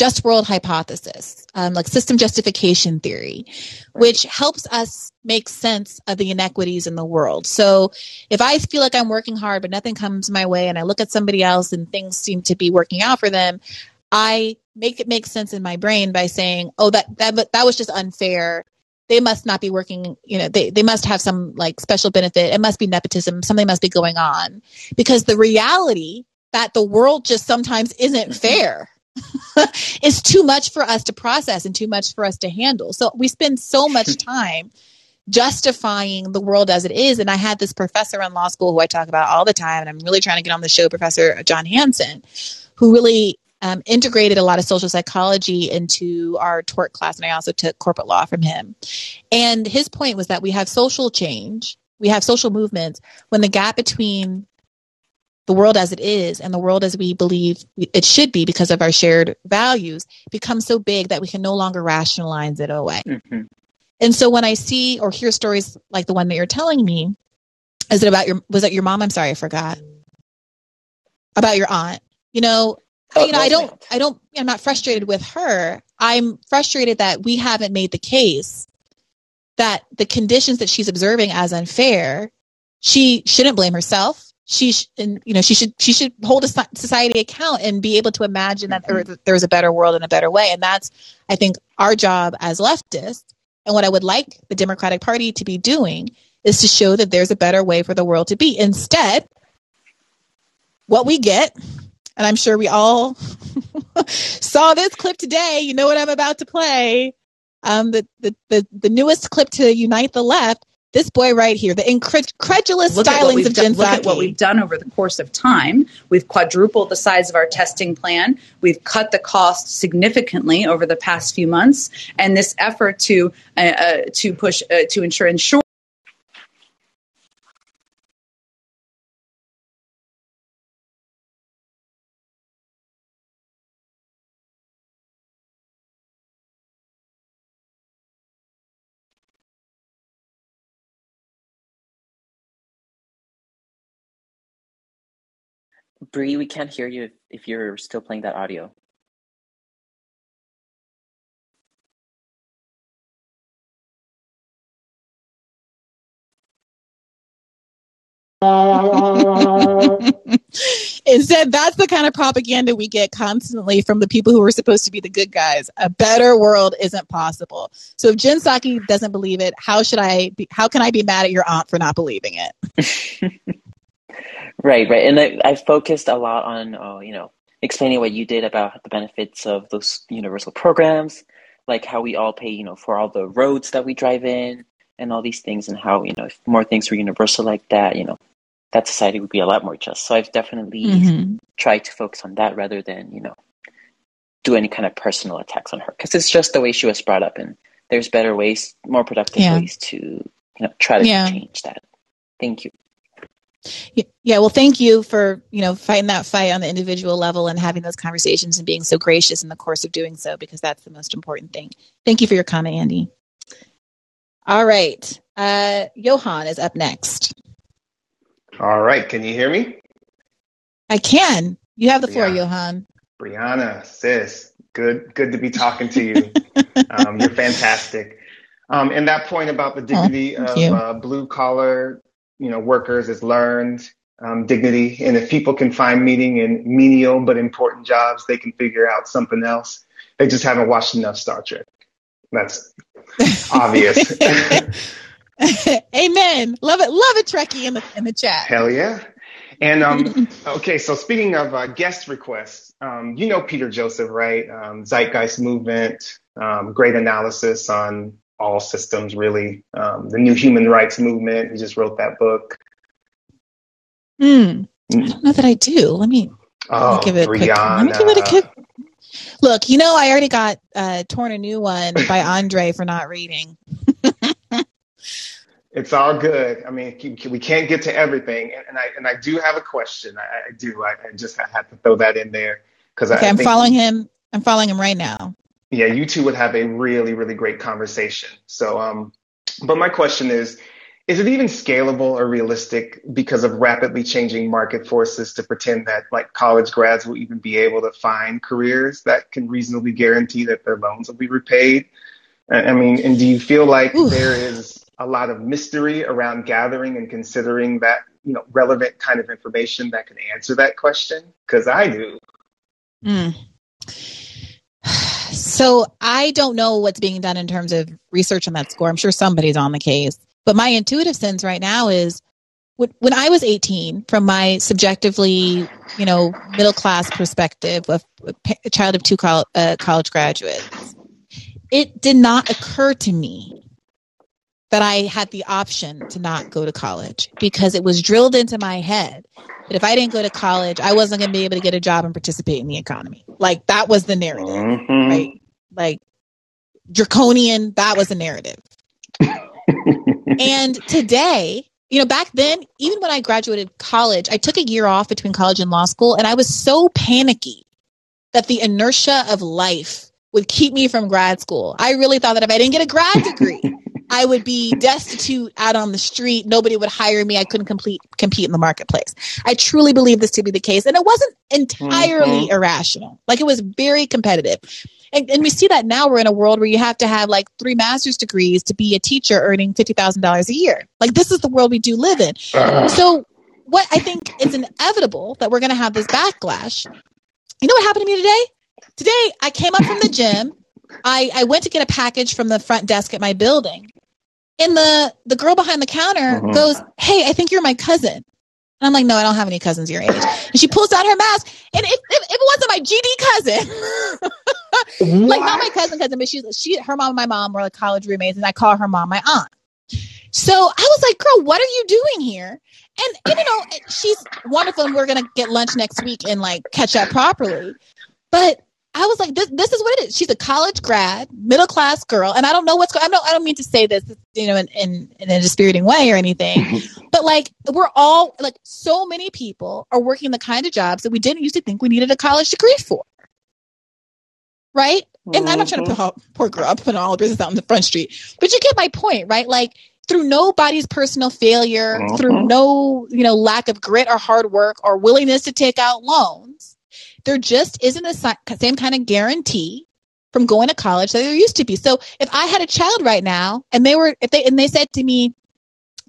just world hypothesis, um, like system justification theory, right. which helps us make sense of the inequities in the world. So if I feel like I'm working hard but nothing comes my way, and I look at somebody else and things seem to be working out for them, I make it make sense in my brain by saying, "Oh, that that that was just unfair." they must not be working, you know, they, they must have some like special benefit. It must be nepotism. Something must be going on because the reality that the world just sometimes isn't fair is too much for us to process and too much for us to handle. So we spend so much time justifying the world as it is. And I had this professor in law school who I talk about all the time, and I'm really trying to get on the show, Professor Jon Hanson, who really um, integrated a lot of social psychology into our tort class, and I also took corporate law from him. And his point was that we have social change, we have social movements when the gap between the world as it is and the world as we believe it should be because of our shared values becomes so big that we can no longer rationalize it away. Mm-hmm. And so when I see or hear stories like the one that you're telling me, is it about your was that your mom? I'm sorry, I forgot. About your aunt. You know, Oh, you know, I don't, I don't, I'm not frustrated with her. I'm frustrated that we haven't made the case that the conditions that she's observing as unfair, she shouldn't blame herself. She, sh- and, you know, she should, she should hold a society account and be able to imagine that mm-hmm. there's a better world and a better way. And that's, I think, our job as leftists. And what I would like the Democratic Party to be doing is to show that there's a better way for the world to be. Instead, what we get and I'm sure we all saw this clip today. You know what I'm about to play. Um, the, the, the, the newest clip to unite the left. This boy right here, the incredulous look stylings of Jen Look at what we've done over the course of time. We've quadrupled the size of our testing plan. We've cut the cost significantly over the past few months, and this effort to uh, uh, to push uh, to ensure ensure Bree, we can't hear you if you're still playing that audio. Instead, that's the kind of propaganda we get constantly from the people who are supposed to be the good guys. A better world isn't possible. So if Jen Psaki doesn't believe it, how should I be, how can I be mad at your aunt for not believing it? Right, right. And I, I focused a lot on, uh, you know, explaining what you did about the benefits of those universal programs, like how we all pay, you know, for all the roads that we drive in, and all these things, and how you know if more things were universal like that, you know, that society would be a lot more just. So I've definitely mm-hmm. tried to focus on that rather than you know do any kind of personal attacks on her because it's just the way she was brought up, and there's better ways, more productive yeah. ways to you know try to yeah. change that. Thank you. Yeah, well, thank you for you know fighting that fight on the individual level and having those conversations and being so gracious in the course of doing so because that's the most important thing. Thank you for your comment, Andy. All right, uh, Johan is up next. All right, can you hear me? I can. You have the floor, Johan. Briahna, sis, good, good to be talking to you. um, you're fantastic. Um, and that point about the dignity oh, of uh, blue collar you know workers is learned um, dignity, and if people can find meaning in menial but important jobs, they can figure out something else. They just haven't watched enough Star Trek. That's obvious. Amen. Love it. Love it, Trekkie in the in the chat. Hell yeah. And um, okay, so speaking of uh, guest requests, um, you know Peter Joseph, right? Um, Zeitgeist Movement, um, great analysis on all systems, really. Um, the new human rights movement. He just wrote that book. Hmm. I don't know that I do. Let me, oh, let me give it a quick. Let me give it a quick. Look, you know, I already got uh, torn a new one by Andre for not reading. it's all good. I mean, we can't get to everything, and I and I do have a question. I, I do. I, I, just had to throw that in there because okay, I, am following him. I'm following him right now yeah, you two would have a really, really great conversation. So, um, but my question is, is it even scalable or realistic because of rapidly changing market forces to pretend that like college grads will even be able to find careers that can reasonably guarantee that their loans will be repaid? I mean, and do you feel like Ooh. there is a lot of mystery around gathering and considering that, you know, relevant kind of information that can answer that question? Because I do. Mm. So I don't know what's being done in terms of research on that score. I'm sure somebody's on the case. But my intuitive sense right now is when I was 18, from my subjectively, you know, middle class perspective of a child of two uh, college graduates, it did not occur to me that I had the option to not go to college because it was drilled into my head that if I didn't go to college, I wasn't going to be able to get a job and participate in the economy. Like that was the narrative, mm-hmm. right? Like draconian, that was a narrative. and today, you know, back then, even when I graduated college, I took a year off between college and law school, and I was so panicky that the inertia of life would keep me from grad school. I really thought that if I didn't get a grad degree, I would be destitute out on the street. Nobody would hire me. I couldn't complete, compete in the marketplace. I truly believe this to be the case. And it wasn't entirely mm-hmm. irrational. Like it was very competitive. And, and we see that now we're in a world where you have to have like three master's degrees to be a teacher earning $50,000 a year. Like this is the world we do live in. Uh. So what I think is inevitable that we're going to have this backlash. You know what happened to me today? Today I came up from the gym. I, I went to get a package from the front desk at my building. And the, the girl behind the counter mm-hmm. goes, Hey, I think you're my cousin. And I'm like, no, I don't have any cousins your age. And she pulls out her mask. And if, if, if it wasn't my GD cousin, like not my cousin cousin, but she's she her mom and my mom were like college roommates, and I call her mom my aunt. So I was like, girl, what are you doing here? And, and you know, she's wonderful, and we're gonna get lunch next week and like catch up properly. But I was like, this, this is what it is. She's a college grad, middle class girl, and I don't know what's going. I don't. I don't mean to say this, you know, in, in, in a dispiriting way or anything, but like we're all like so many people are working the kind of jobs that we didn't used to think we needed a college degree for, right? Mm-hmm. And I'm not trying to put poor girl up putting all the business out in the front street, but you get my point, right? Like through nobody's personal failure, mm-hmm. through no you know lack of grit or hard work or willingness to take out loans there just isn't the same kind of guarantee from going to college that there used to be. So if I had a child right now and they were, if they, and they said to me,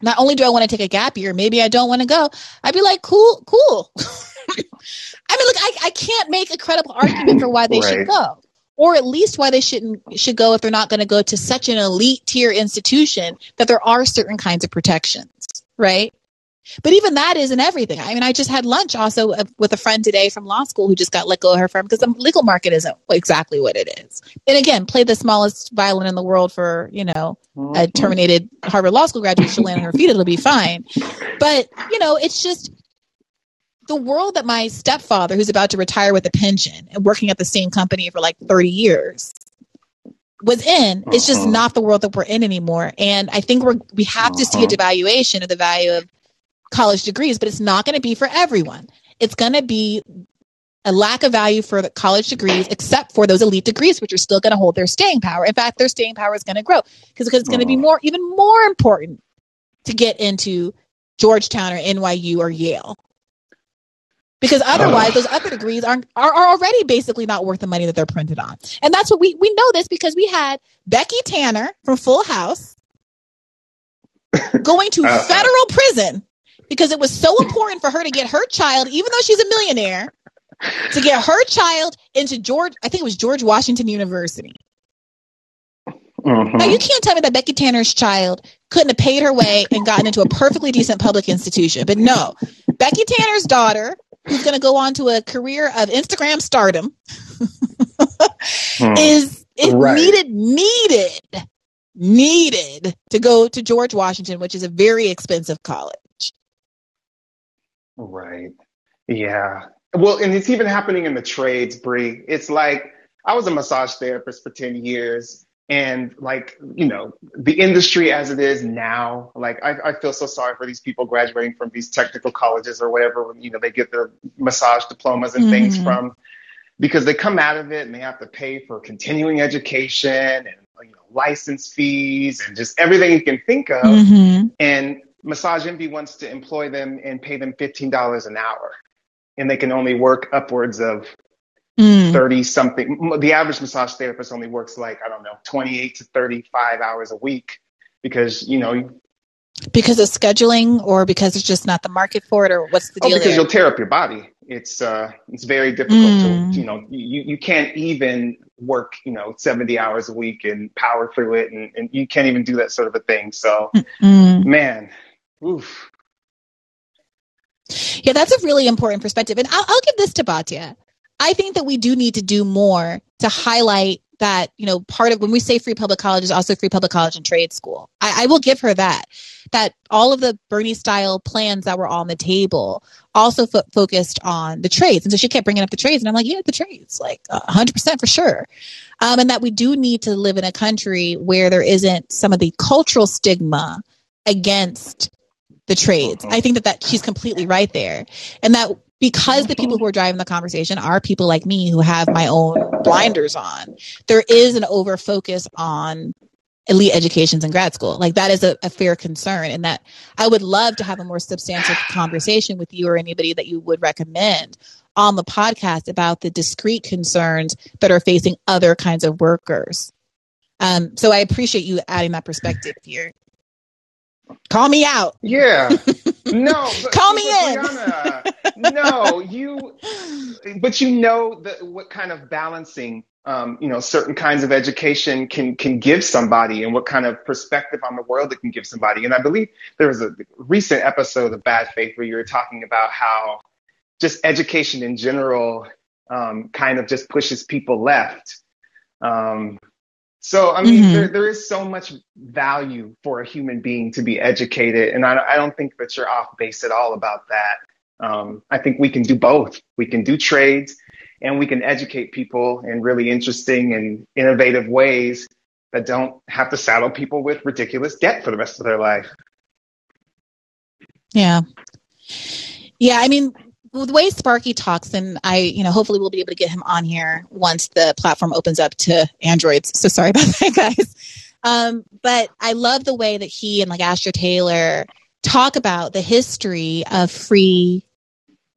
not only do I want to take a gap year, maybe I don't want to go, I'd be like, cool, cool. I mean, look, I, I can't make a credible argument for why they right. should go. Or at least why they shouldn't should go if they're not going to go to such an elite tier institution that there are certain kinds of protections, right? But even that isn't everything. I mean, I just had lunch also with a friend today from law school who just got let go of her firm because the legal market isn't exactly what it is. And again, play the smallest violin in the world for, you know, a mm-hmm. terminated Harvard Law School graduate. She'll land on her feet. It'll be fine. But, you know, it's just the world that my stepfather, who's about to retire with a pension and working at the same company for like 30 years, was in is just uh-huh. not the world that we're in anymore. And I think we're we have uh-huh. to see a uh-huh. devaluation of the value of college degrees, but it's not going to be for everyone. It's going to be a lack of value for the college degrees, except for those elite degrees, which are still going to hold their staying power. In fact, their staying power is going to grow because it's going to be more, even more important to get into Georgetown or NYU or Yale. Because otherwise, those other degrees are, are, are already basically not worth the money that they're printed on. And that's what we, we know this because we had Becky Tanner from Full House going to uh, federal prison because it was so important for her to get her child, even though she's a millionaire, to get her child into George, I think it was George Washington University. Mm-hmm. Now you can't tell me that Becky Tanner's child couldn't have paid her way and gotten into a perfectly decent public institution. But no, Becky Tanner's daughter, who's going to go on to a career of Instagram stardom, mm. is is right. needed needed needed to go to George Washington, which is a very expensive college. Right. Yeah. Well, and it's even happening in the trades, Bree. It's like I was a massage therapist for 10 years. And like, you know, the industry as it is now, like I, I feel so sorry for these people graduating from these technical colleges or whatever, you know, they get their massage diplomas and mm-hmm. things from because they come out of it and they have to pay for continuing education and you know, license fees and just everything you can think of. Mm-hmm. And Massage Envy wants to employ them and pay them $15 an hour. And they can only work upwards of mm. 30 something. The average massage therapist only works like, I don't know, 28 to 35 hours a week because, you know, because of scheduling or because it's just not the market for it or what's the oh, deal? Oh, because there? you'll tear up your body. It's uh it's very difficult mm. to you know you, you can't even work, you know, 70 hours a week and power through it and, and you can't even do that sort of a thing. So mm man, Oof. Yeah, that's a really important perspective. And I'll, I'll give this to Batya. I think that we do need to do more to highlight that, you know, part of when we say free public college is also free public college and trade school. I, I will give her that, that all of the Bernie style plans that were on the table also fo- focused on the trades. And so she kept bringing up the trades. And I'm like, yeah, the trades, like uh, 100% for sure. Um, and that we do need to live in a country where there isn't some of the cultural stigma against the trades. Uh-huh. I think that, that she's completely right there. And that because the people who are driving the conversation are people like me who have my own blinders on, there is an over focus on elite educations in grad school. Like that is a, a, fair concern. And that I would love to have a more substantial conversation with you or anybody that you would recommend on the podcast about the discrete concerns that are facing other kinds of workers. Um, so I appreciate you adding that perspective here. Call me out. Yeah. No. Call me in. No, you. But you know the, what kind of balancing, um, you know, certain kinds of education can can give somebody, and what kind of perspective on the world it can give somebody. And I believe there was a recent episode of Bad Faith where you were talking about how just education in general um, kind of just pushes people left. Um, so, I mean, mm-hmm. there, there is so much value for a human being to be educated. And I, I don't think that you're off base at all about that. Um, I think we can do both. We can do trades and we can educate people in really interesting and innovative ways that don't have to saddle people with ridiculous debt for the rest of their life. Yeah. Yeah. I mean, the way Sparky talks, and I, you know, hopefully we'll be able to get him on here once the platform opens up to Androids. So sorry about that, guys. Um, but I love the way that he and like Astra Taylor talk about the history of free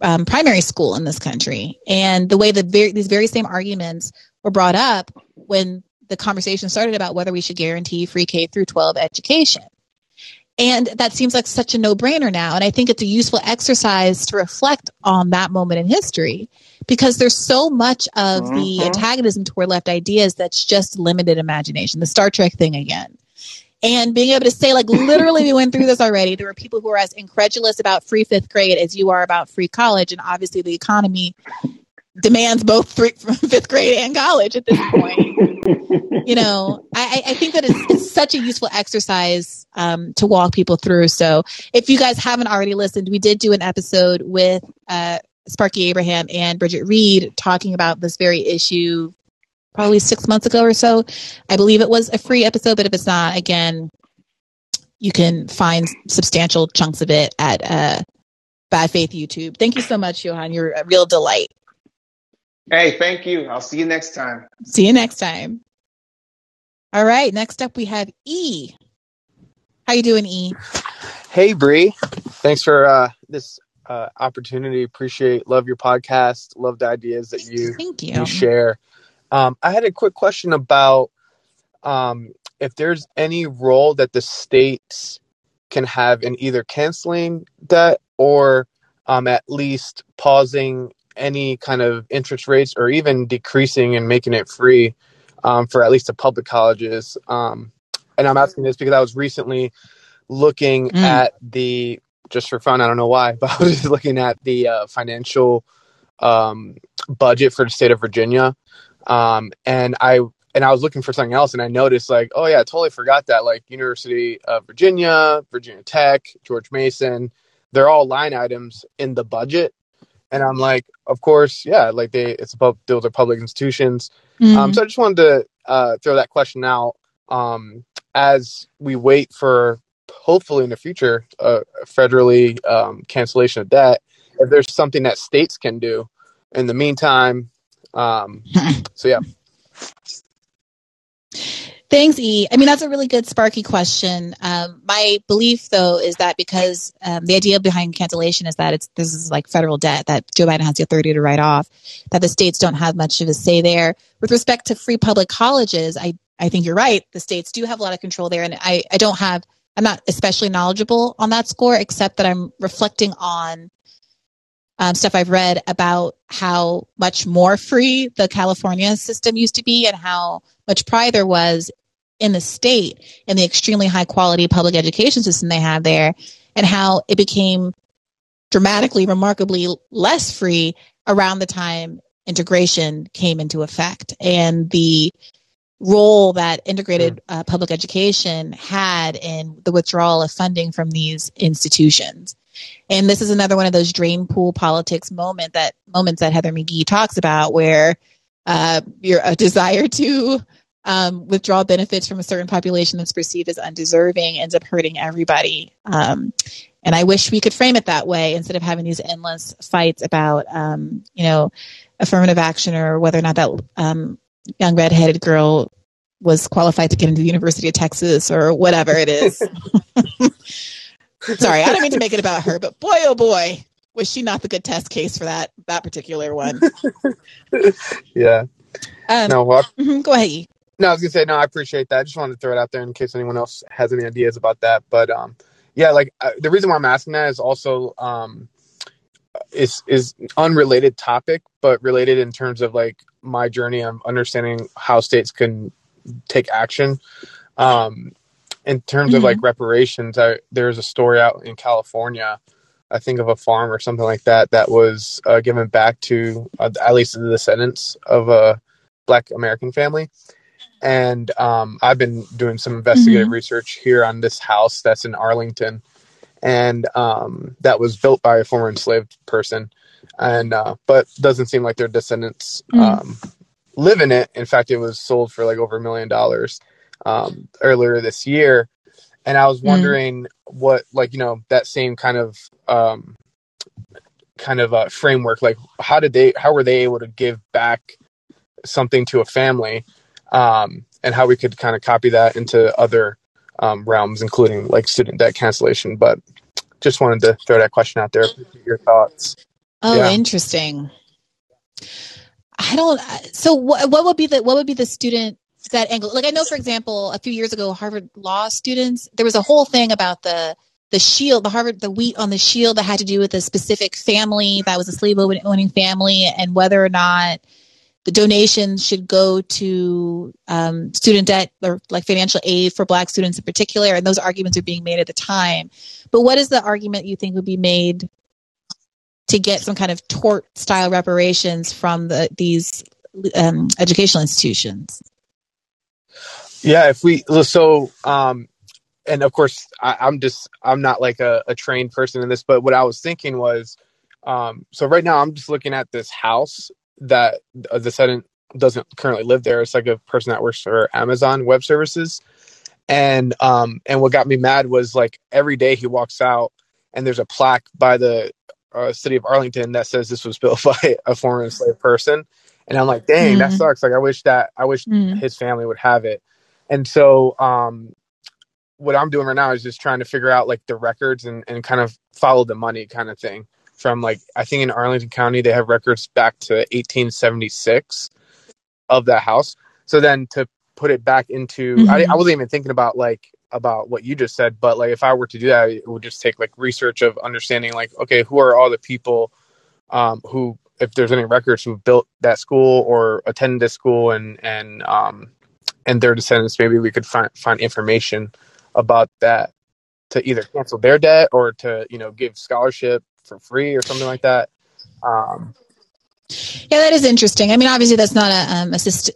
um, primary school in this country and the way that very, these very same arguments were brought up when the conversation started about whether we should guarantee free K through 12 education. And that seems like such a no brainer now. And I think it's a useful exercise to reflect on that moment in history because there's so much of mm-hmm. the antagonism toward left ideas that's just limited imagination, the Star Trek thing again. and being able to say, like, literally, we went through this already. There were people who are as incredulous about free fifth grade as you are about free college. And obviously, the economy demands both three, fifth grade and college at this point. you know, I, I think that it's, it's, such a useful exercise um, to walk people through. So if you guys haven't already listened, we did do an episode with uh, Sparky Abraham and Bridget Reed talking about this very issue probably six months ago or so. I believe it was a free episode, but if it's not, again, you can find substantial chunks of it at uh, Bad Faith YouTube. Thank you so much, Johan. You're a real delight. Hey, thank you. I'll see you next time. See you next time. All right. Next up, we have E. How you doing, E? Hey, Bree. Thanks for uh, this uh, opportunity. Appreciate, love your podcast. Love the ideas that you, Thank you. you share. Um, I had a quick question about um, if there's any role that the states can have in either canceling debt or um, at least pausing any kind of interest rates or even decreasing and making it free um, for at least the public colleges. Um, and I'm asking this because I was recently looking mm. at the just for fun. I don't know why, but I was just looking at the uh, financial um, budget for the state of Virginia, um, and I and I was looking for something else, and I noticed like, oh yeah, I totally forgot that like University of Virginia, Virginia Tech, George Mason, they're all line items in the budget, and I'm like, of course, yeah, like they it's about those are public institutions. Mm-hmm. Um, so I just wanted to uh, throw that question out um, as we wait for hopefully in the future uh, federally um, cancellation of debt. If there's something that states can do in the meantime, um, so yeah. Thanks, E. I mean, that's a really good Sparky question. Um, my belief, though, is that because um, the idea behind cancellation is that it's this is like federal debt that Joe Biden has the authority to write off, that the states don't have much of a say there. With respect to free public colleges, I I think you're right. The states do have a lot of control there, and I I don't have I'm not especially knowledgeable on that score, except that I'm reflecting on um, stuff I've read about how much more free the California system used to be and how much pride there was in the state and the extremely high quality public education system they have there and how it became dramatically, remarkably less free around the time integration came into effect and the role that integrated uh, public education had in the withdrawal of funding from these institutions. And this is another one of those drain pool politics moment that moments that Heather McGhee talks about, where uh, your a desire to um, withdraw benefits from a certain population that's perceived as undeserving ends up hurting everybody. Um, and I wish we could frame it that way instead of having these endless fights about, um, you know, affirmative action or whether or not that um, young redheaded girl was qualified to get into the University of Texas or whatever it is. Sorry, I don't mean to make it about her, but boy, oh boy, was she not the good test case for that that particular one? yeah. Um, no, well, mm-hmm, go ahead. No, I was gonna say no. I appreciate that. I just wanted to throw it out there in case anyone else has any ideas about that. But um, yeah, like uh, the reason why I'm asking that is also um, is is unrelated topic, but related in terms of like my journey of understanding how states can take action. Um, in terms mm-hmm. of like mm-hmm. reparations, I, there's a story out in California. I think of a farm or something like that that was uh, given back to uh, at least the descendants of a Black American family. And um, I've been doing some investigative mm-hmm. research here on this house that's in Arlington, and um, that was built by a former enslaved person. And uh, but doesn't seem like their descendants mm-hmm. um, live in it. In fact, it was sold for like over a million dollars um, earlier this year, and I was mm. wondering mm. what, like, you know, that same kind of um, kind of uh, framework, like, how did they, how were they able to give back something to a family, um, and how we could kind of copy that into other um, realms, including like student debt cancellation. But just wanted to throw that question out there. Your thoughts? Oh, yeah. interesting. I don't. So what, what would be the what would be the student that angle? Like I know, for example, a few years ago, Harvard law students there was a whole thing about the the shield, the Harvard the wheat on the shield that had to do with a specific family that was a slave owning family, and whether or not the donations should go to um, student debt or like financial aid for Black students in particular, and those arguments are being made at the time. But what is the argument you think would be made to get some kind of tort style reparations from the, these um, educational institutions? Yeah, if we so um and of course I, I'm just I'm not like a, a trained person in this, but what I was thinking was um so right now I'm just looking at this house that uh, the descendant doesn't currently live there. It's like a person that works for Amazon Web Services. And um and what got me mad was like every day he walks out and there's a plaque by the uh, city of Arlington that says this was built by a former enslaved person. And I'm like, dang, mm. that sucks. Like I wish that I wish mm. his family would have it. And so um what I'm doing right now is just trying to figure out like the records and, and kind of follow the money kind of thing. From like I think in Arlington County they have records back to 1876 of that house. So then to put it back into mm-hmm. I, I wasn't even thinking about like about what you just said, but like if I were to do that, it would just take like research of understanding like okay, who are all the people um, who if there's any records who built that school or attended this school and and um, and their descendants, maybe we could find find information about that to either cancel their debt or to you know give scholarship for free or something like that. Um, yeah, that is interesting. I mean, obviously that's not a um,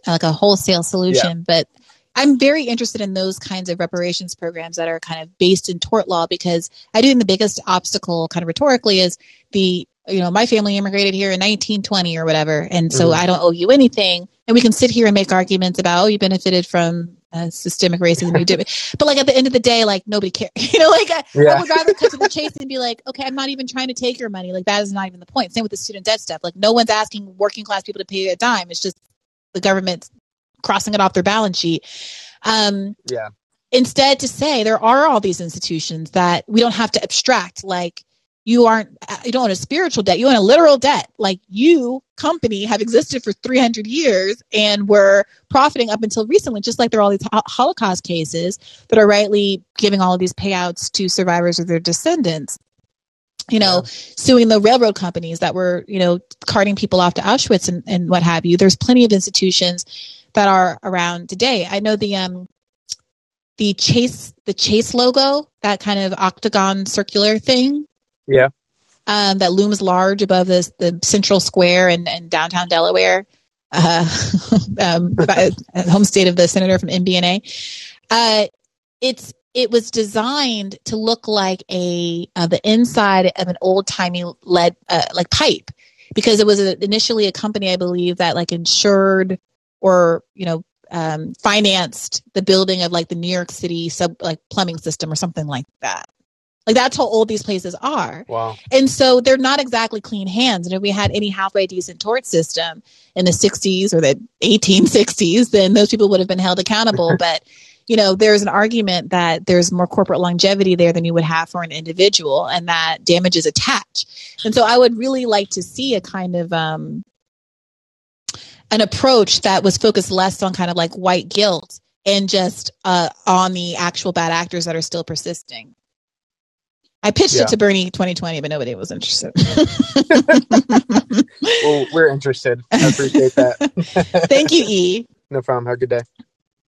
like a wholesale solution, yeah. but I'm very interested in those kinds of reparations programs that are kind of based in tort law because I do think the biggest obstacle, kind of rhetorically, is the you know my family immigrated here in 1920 or whatever, and so mm-hmm. I don't owe you anything. And we can sit here and make arguments about oh you benefited from uh, systemic racism you did but like at the end of the day like nobody cares you know like I, yeah. I, would rather cut to the chase and be like okay i'm not even trying to take your money. Like that is not even the point. Same with the student debt stuff. Like no one's asking working class people to pay a dime. It's just the government crossing it off their balance sheet. Um yeah. instead to say there are all these institutions that we don't have to abstract like you aren't you don't own a spiritual debt you own a literal debt. Like you company have existed for 300 years and were profiting up until recently just like there are all these holocaust cases that are rightly giving all of these payouts to survivors or their descendants. You know yeah. suing the railroad companies that were you know carting people off to auschwitz and, and what have you. There's plenty of institutions that are around today. I know the um the chase the chase logo that kind of octagon circular thing yeah. Um, that looms large above the, the central square in, in downtown Delaware, uh, um, home state of the senator from MBNA. Uh, it's it was designed to look like a uh, the inside of an old timey lead uh, like pipe because it was a, initially a company I believe that like insured or you know um, financed the building of like the New York City sub like plumbing system or something like that. Like that's how old these places are. Wow. And so they're not exactly clean hands. And if we had any halfway decent tort system in the 60s or the 1860s, then those people would have been held accountable. but, you know, there's an argument that there's more corporate longevity there than you would have for an individual and that damages attach. And so I would really like to see a kind of, um, an approach that was focused less on kind of like white guilt and just uh, on the actual bad actors that are still persisting. I pitched yeah. it to Bernie 2020, but nobody was interested. well, we're interested. I appreciate that. Thank you, E. No problem. Have a good day.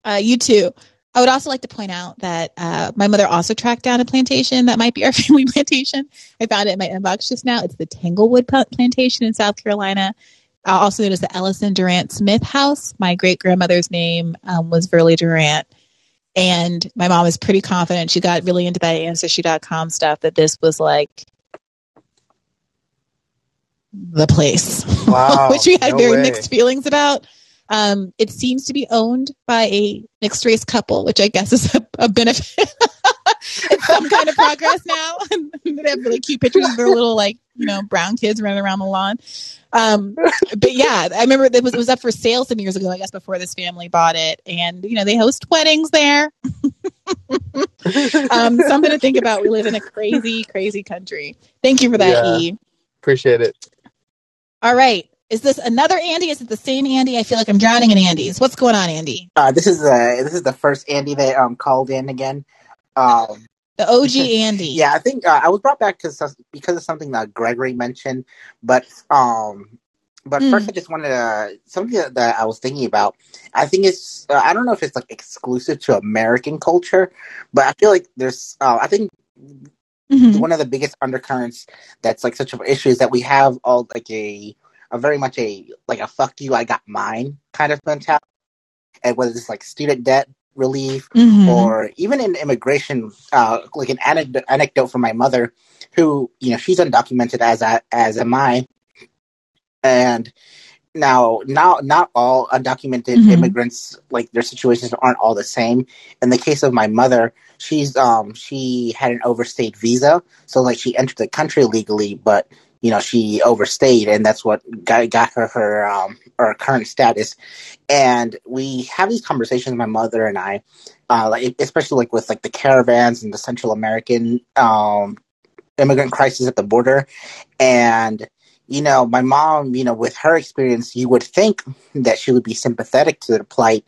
Uh, you too. I would also like to point out that uh, my mother also tracked down a plantation that might be our family plantation. I found it in my inbox just now. It's the Tanglewood Plantation in South Carolina. I also noticed the Ellison Durant Smith House. My great grandmother's name um, was Verlie Durant. And my mom is pretty confident. She got really into that ancestry.com stuff that this was like the place, wow, which we had no very way. mixed feelings about. Um, it seems to be owned by a mixed race couple, which I guess is a, a benefit. it's some kind of progress now. they have really cute pictures of their little, like, you know, brown kids running around the lawn. Um, but yeah, I remember it was, it was up for sale some years ago, I guess, before this family bought it. And, you know, they host weddings there. um, something to think about. We live in a crazy, crazy country. Thank you for that, yeah, E. Appreciate it. All right. Is this another Andy? Is it the same Andy? I feel like I'm drowning in Andys. What's going on, Andy? Uh, this is uh, this is the first Andy that um called in again. Um, the OG Andy. yeah, I think uh, I was brought back to because of something that Gregory mentioned, but um, but mm. first, I just wanted to something that, that, I was thinking about. I think it's uh, I don't know if it's like exclusive to American culture, but I feel like there's uh, I think mm-hmm. one of the biggest undercurrents that's like such an issue is that we have all like a a very much a like a fuck you I got mine kind of mentality, and whether it's like student debt relief mm-hmm. or even in immigration, uh, like an anecdote, anecdote from my mother, who you know she's undocumented as I, as am I and now not not all undocumented mm-hmm. immigrants like their situations aren't all the same in the case of my mother she's um she had an overstayed visa so like she entered the country legally but you know she overstayed and that's what got, got her her um her current status and we have these conversations my mother and i uh like especially like with like the caravans and the central american um immigrant crisis at the border and you know, my mom, you know, with her experience, you would think that she would be sympathetic to the plight,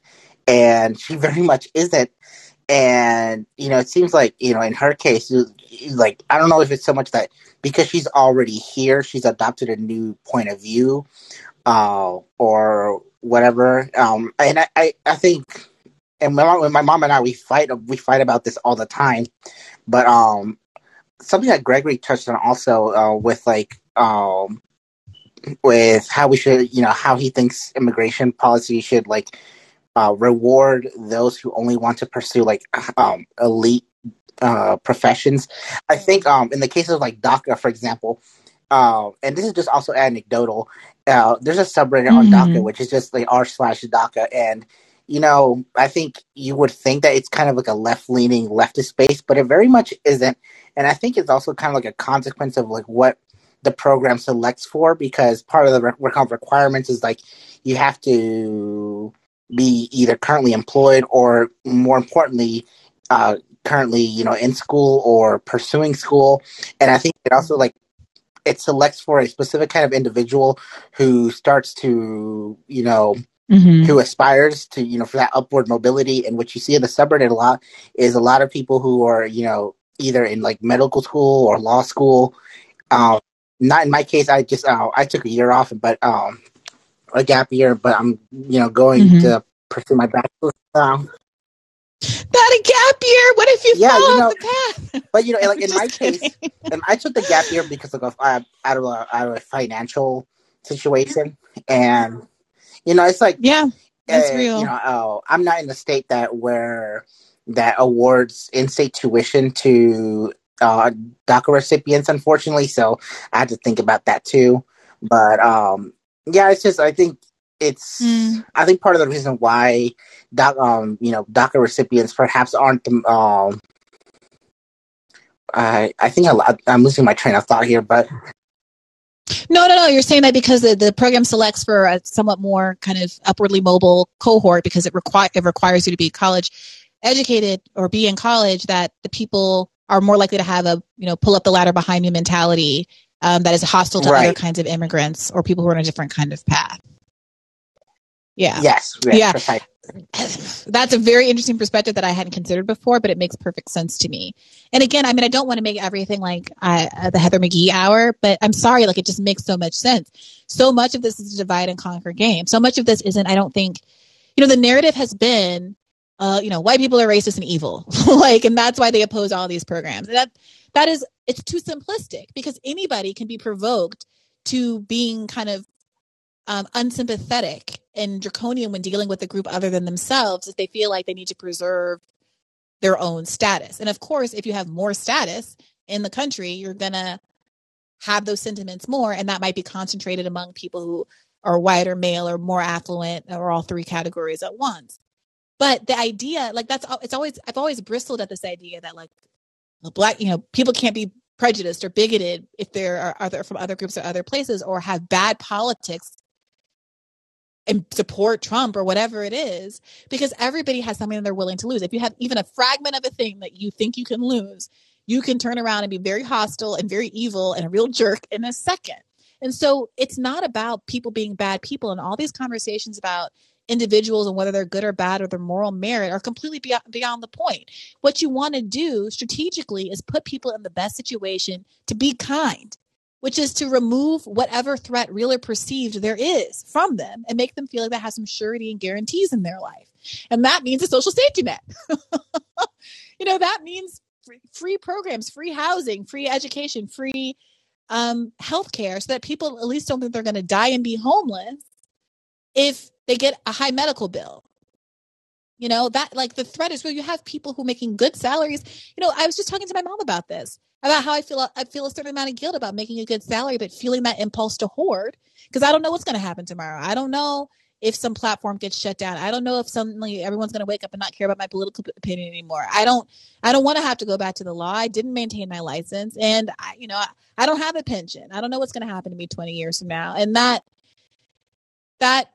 and she very much isn't. And you know, it seems like you know, in her case, like I don't know if it's so much that because she's already here, she's adopted a new point of view, uh, or whatever. Um, and I, I, I think, and my mom, my mom and I, we fight, we fight about this all the time. But um, something that Gregory touched on also uh, with like um with how we should, you know, how he thinks immigration policy should like uh, reward those who only want to pursue like um, elite uh, professions. I think um, in the case of like DACA, for example, uh, and this is just also anecdotal. Uh, there's a subreddit mm-hmm. on DACA, which is just like r slash DACA, and you know, I think you would think that it's kind of like a left leaning leftist space, but it very much isn't. And I think it's also kind of like a consequence of like what the program selects for because part of the re- requirements is like you have to be either currently employed or more importantly uh, currently you know in school or pursuing school and i think it also like it selects for a specific kind of individual who starts to you know mm-hmm. who aspires to you know for that upward mobility and what you see in the subreddit a lot is a lot of people who are you know either in like medical school or law school um, not in my case. I just uh, I took a year off, but um, a gap year. But I'm you know going mm-hmm. to pursue my bachelor's now. Not a gap year. What if you yeah, you know, off the path? But you know, like in my kidding. case, and I took the gap year because of a, out of a, out of a financial situation, and you know, it's like yeah, that's uh, real. You know, oh, I'm not in the state that where that awards in-state tuition to uh, DACA recipients, unfortunately. So I had to think about that too. But um, yeah, it's just I think it's mm. I think part of the reason why doc, um, you know DACA recipients perhaps aren't the um, I I think I, I'm losing my train of thought here, but no, no, no. You're saying that because the, the program selects for a somewhat more kind of upwardly mobile cohort because it require it requires you to be college educated or be in college that the people are more likely to have a you know pull up the ladder behind me mentality um, that is hostile to right. other kinds of immigrants or people who are on a different kind of path. Yeah. Yes. yeah. That's a very interesting perspective that I hadn't considered before, but it makes perfect sense to me. And again, I mean, I don't want to make everything like uh, the Heather McGhee hour, but I'm sorry, like it just makes so much sense. So much of this is a divide and conquer game. So much of this isn't, I don't think, you know, the narrative has been uh, you know, white people are racist and evil. like, and that's why they oppose all these programs. And that that is it's too simplistic because anybody can be provoked to being kind of um, unsympathetic and draconian when dealing with a group other than themselves if they feel like they need to preserve their own status. And of course, if you have more status in the country, you're gonna have those sentiments more, and that might be concentrated among people who are white or male or more affluent or all three categories at once. But the idea, like that's it's always I've always bristled at this idea that like black, you know, people can't be prejudiced or bigoted if they are, other from other groups or other places or have bad politics and support Trump or whatever it is, because everybody has something that they're willing to lose. If you have even a fragment of a thing that you think you can lose, you can turn around and be very hostile and very evil and a real jerk in a second. And so it's not about people being bad people and all these conversations about individuals and whether they're good or bad or their moral merit are completely beyond, beyond the point. What you want to do strategically is put people in the best situation to be kind. Which is to remove whatever threat, real or perceived, there is from them and make them feel like that has some surety and guarantees in their life. And that means a social safety net. you know, that means free, programs, free housing, free education, free um, health care so that people at least don't think they're going to die and be homeless if they get a high medical bill. You know, that like the threat is where you have people who are making good salaries. You know, I was just talking to my mom about this, about how I feel I feel a certain amount of guilt about making a good salary, but feeling that impulse to hoard because I don't know what's going to happen tomorrow. I don't know if some platform gets shut down. I don't know if suddenly everyone's going to wake up and not care about my political opinion anymore. I don't I don't want to have to go back to the law. I didn't maintain my license and I, you know, I, I don't have a pension. I don't know what's going to happen to me 20 years from now. And that that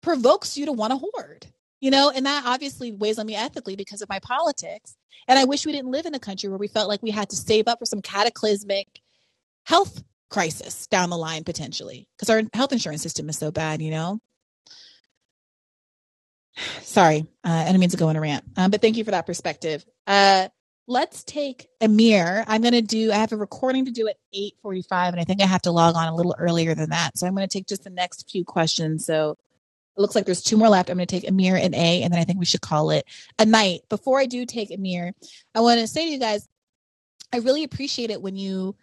provokes you to want to hoard. You know, and that obviously weighs on me ethically because of my politics. And I wish we didn't live in a country where we felt like we had to save up for some cataclysmic health crisis down the line potentially because our health insurance system is so bad, you know? Sorry, uh, I didn't mean to go on a rant, um, but thank you for that perspective. Uh, let's take Amir. I'm going to do. I have a recording to do at 8:45, and I think I have to log on a little earlier than that. So I'm going to take just the next few questions. So it looks like there's two more left. I'm going to take Amir and A, and then I think we should call it a night. Before I do take Amir, I want to say to you guys, I really appreciate it when you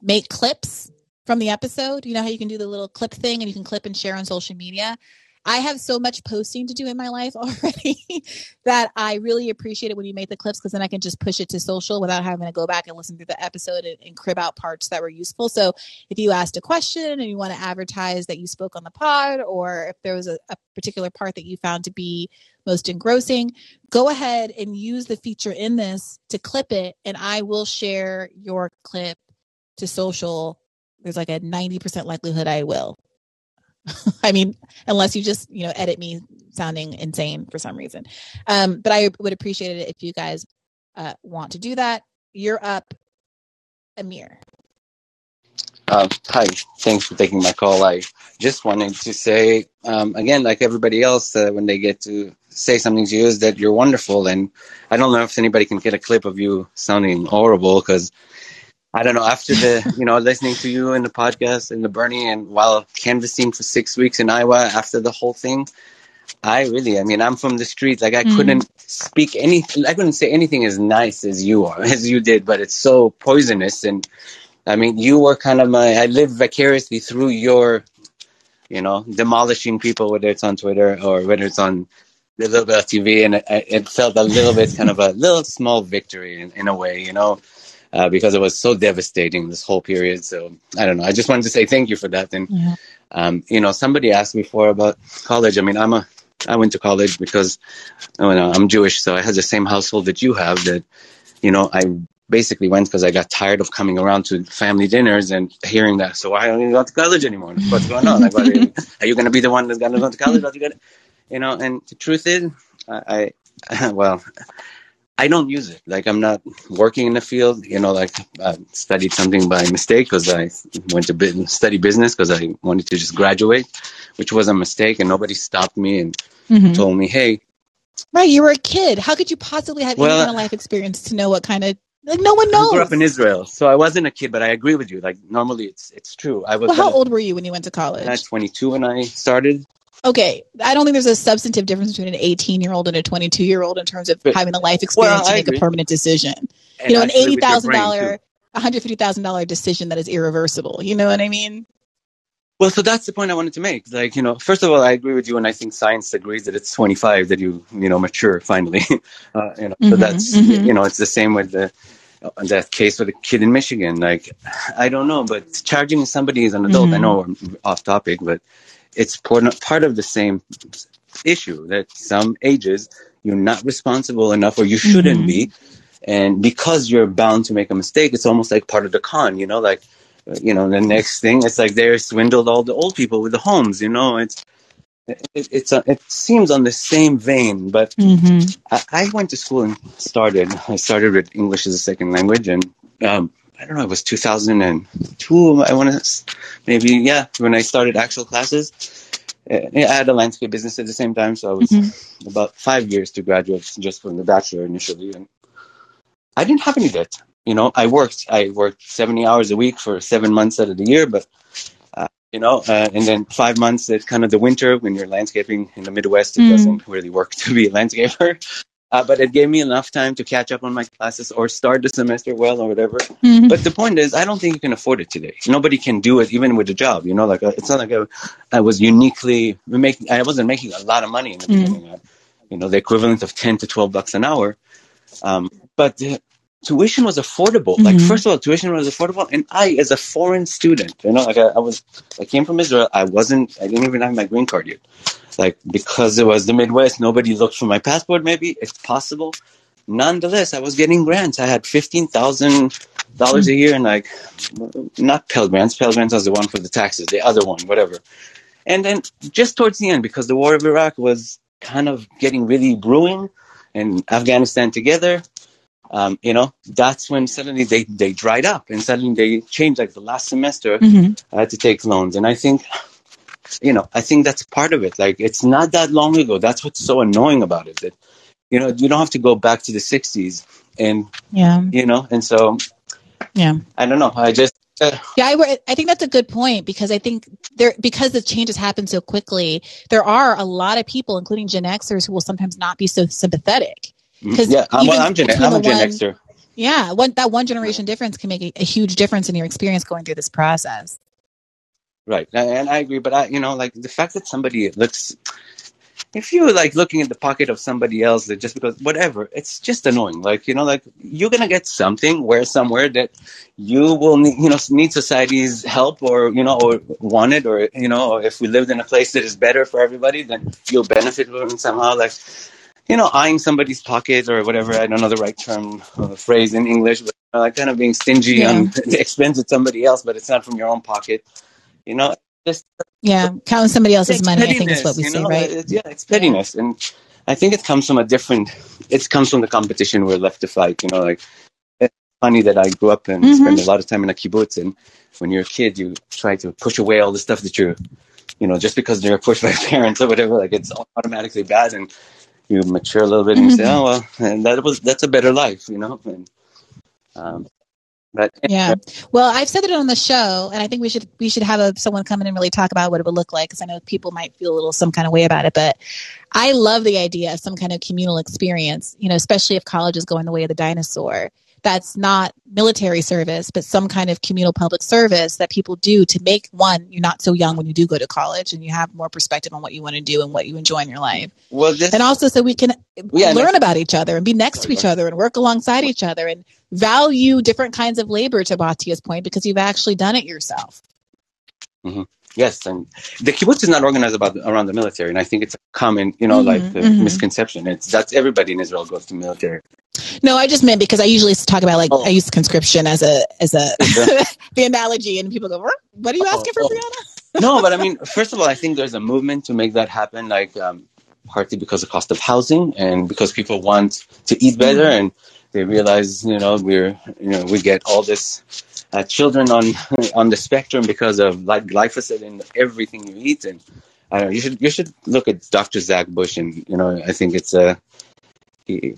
make clips from the episode. You know how you can do the little clip thing and you can clip and share on social media. I have so much posting to do in my life already that I really appreciate it when you make the clips because then I can just push it to social without having to go back and listen through the episode and, and, crib out parts that were useful. So if you asked a question and you want to advertise that you spoke on the pod, or if there was a, a particular part that you found to be most engrossing, go ahead and use the feature in this to clip it, and I will share your clip to social. There's like a 90% likelihood I will. I mean, unless you just, you know, edit me sounding insane for some reason. Um, but I would appreciate it if you guys uh, want to do that. You're up, Amir. Uh, hi, thanks for taking my call. I just wanted to say, um, again, like everybody else, uh, when they get to say something to you, is that you're wonderful. And I don't know if anybody can get a clip of you sounding horrible because I don't know. After the, you know, listening to you in the podcast and the Bernie and while canvassing for six weeks in Iowa after the whole thing, I really, I mean, I'm from the streets. Like I mm. couldn't speak any, I couldn't say anything as nice as you are, as you did, but it's so poisonous. And I mean, you were kind of my, I lived vicariously through your, you know, demolishing people, whether it's on Twitter or whether it's on the little bit of TV. And it, it felt a little bit kind of a little small victory in, in a way, you know uh, because it was so devastating this whole period. So I don't know. I just wanted to say thank you for that. And yeah. um, you know, somebody asked me before about college. I mean, I'm a I went to college because you know, I'm Jewish, so I had the same household that you have. That you know, I basically went because I got tired of coming around to family dinners and hearing that. So why don't you go to college anymore? What's going on? Like, are you, you going to be the one that's going to go to college? You know, and the truth is, I, I well, I don't use it. Like I'm not working in the field. You know, like I studied something by mistake because I went to business, study business because I wanted to just graduate, which was a mistake, and nobody stopped me and mm-hmm. told me, "Hey." Right, you were a kid. How could you possibly have well, any kind of life experience to know what kind of like no one knows? I grew up in Israel, so I wasn't a kid, but I agree with you. Like normally, it's it's true. I was. Well, how old were you when you went to college? I was 22 when I started okay, I don't think there's a substantive difference between an 18 year old and a 22 year old in terms of but, having a life experience well, to make agree. a permanent decision. And you know, an eighty thousand dollar, one hundred fifty thousand dollar decision that is irreversible. You know what I mean? Well, so that's the point I wanted to make. Like, you know, first of all, I agree with you, and I think science agrees that it's 25 that you, you know, mature finally. uh, you know, mm-hmm, so that's, mm-hmm. you know, it's the same with the that case with the kid in Michigan. Like, I don't know, but charging somebody as an adult, mm-hmm. I know we're off topic, but it's part of the same issue that some ages you're not responsible enough or you shouldn't mm-hmm. be and because you're bound to make a mistake it's almost like part of the con you know like you know the next thing it's like they swindled all the old people with the homes you know it's it, it's a, it seems on the same vein but mm-hmm. I, I, went to school and started i started with english as a second language and um, I don't know, it was 2002, I want to, maybe, yeah, when I started actual classes. Uh, I had a landscape business at the same time, so I was mm-hmm. about five years to graduate just from the bachelor initially. And I didn't have any debt. you know, I worked. I worked seventy hours a week for seven months out of the year, but uh, you know, uh, and then five months it's kind of the winter when you're landscaping in the Midwest. It Mm. doesn't really work to be a landscaper. Uh, but it gave me enough time to catch up on my classes or start the semester well or whatever. Mhm. But the point is, I don't think you can afford it today. Nobody can do it, even with a job. You know, like uh, it's not like I, I was uniquely making. I wasn't making a lot of money in the Mm. beginning. Uh, you know, the equivalent of ten to twelve bucks an hour. Um, but the tuition was affordable. Like Mhm. first of all, tuition was affordable, and I, as a foreign student, you know, like I, I was, I came from Israel. I wasn't. I didn't even have my green card yet. Like because it was the Midwest, nobody looked for my passport. Maybe it's possible. Nonetheless, I was getting grants. I had fifteen thousand dollars a year, and like not Pell grants. Pell grants was the one for the taxes. The other one, whatever. And then just towards the end, because the war of Iraq was kind of getting really brewing, and Afghanistan together, um, you know, that's when suddenly they, they dried up and suddenly they changed. Like the last semester, Mhm. I had to take loans. And I think, you know, I think that's part of it. Like it's not that long ago. That's what's so annoying about it. That, you know, you don't have to go back to the 60s and, Yeah. you know, and so Yeah. I don't know. I just, uh, Yeah, I, I think that's a good point because I think there because the changes happen so quickly, there are a lot of people, including Gen Xers, who will sometimes not be so sympathetic. 'Cause yeah, I'm, well, I'm, Gen, I'm a Gen one- Xer. Yeah, one that one generation difference can make a, a huge difference in your experience going through this process. Right, and I agree, but I, you know, like the fact that somebody looks, if you're like looking in the pocket of somebody else, that just because whatever, it's just annoying. Like you know, like you're gonna get something where somewhere that you will need, you know, need society's help, or you know, or want it, or you know, or if we lived in a place that is better for everybody, then you'll benefit from it somehow. Like you know, eyeing somebody's pocket or whatever. I don't know the right term uh, phrase in English, but uh, like kind of being stingy Yeah. on the expense of somebody else, but it's not from your own pocket. You know, just Yeah, counting somebody else's money, I think is what we you say, know? right? It's- yeah, it's pettiness, and I think it comes from a different. It comes from the competition we're left to fight. You know, like it's funny that I grew up and Mhm. spent a lot of time in a kibbutz, and when you're a kid, you try to push away all the stuff that you're, you know, just because you're pushed by parents or whatever. Like it's automatically bad, and you mature a little bit and you say, Mhm. "Oh well, and that was that's a better life," you know. And um, but Yeah. Well, I've said it on the show, and I think we should we should have a, someone come in and really talk about what it would look like because I know people might feel a little some kind of way about it. But I love the idea of some kind of communal experience. You know, especially if college is going the way of the dinosaur. That's not military service, but some kind of communal public service that people do to make one you're not so young when you do go to college, and you have more perspective on what you want to do and what you enjoy in your life. well, this, And also, so we can Yeah, learn about each other and be next to each other and work alongside each other and value different kinds of labor to Batya's point because you've actually done it yourself. Yes, and the kibbutz is not organized about around the military, and I think it's a common, you know, Mhm, like mhm. misconception. It's that's everybody in Israel goes to military. No, I just meant because I usually talk about like Oh. I use conscription as a as a the analogy, and people go, "What are you asking for, Oh, oh. Briahna?" no, but I mean, first of all, I think there's a movement to make that happen, like um, partly because of cost of housing and because people want to eat better, Mm-hmm. and they realize, you know, we're, you know, we get all this uh, children on on the spectrum because of like glyphosate in everything you eat, and I don't know, you should you should look at Dr. Zach Bush, and you know, I think it's a. he-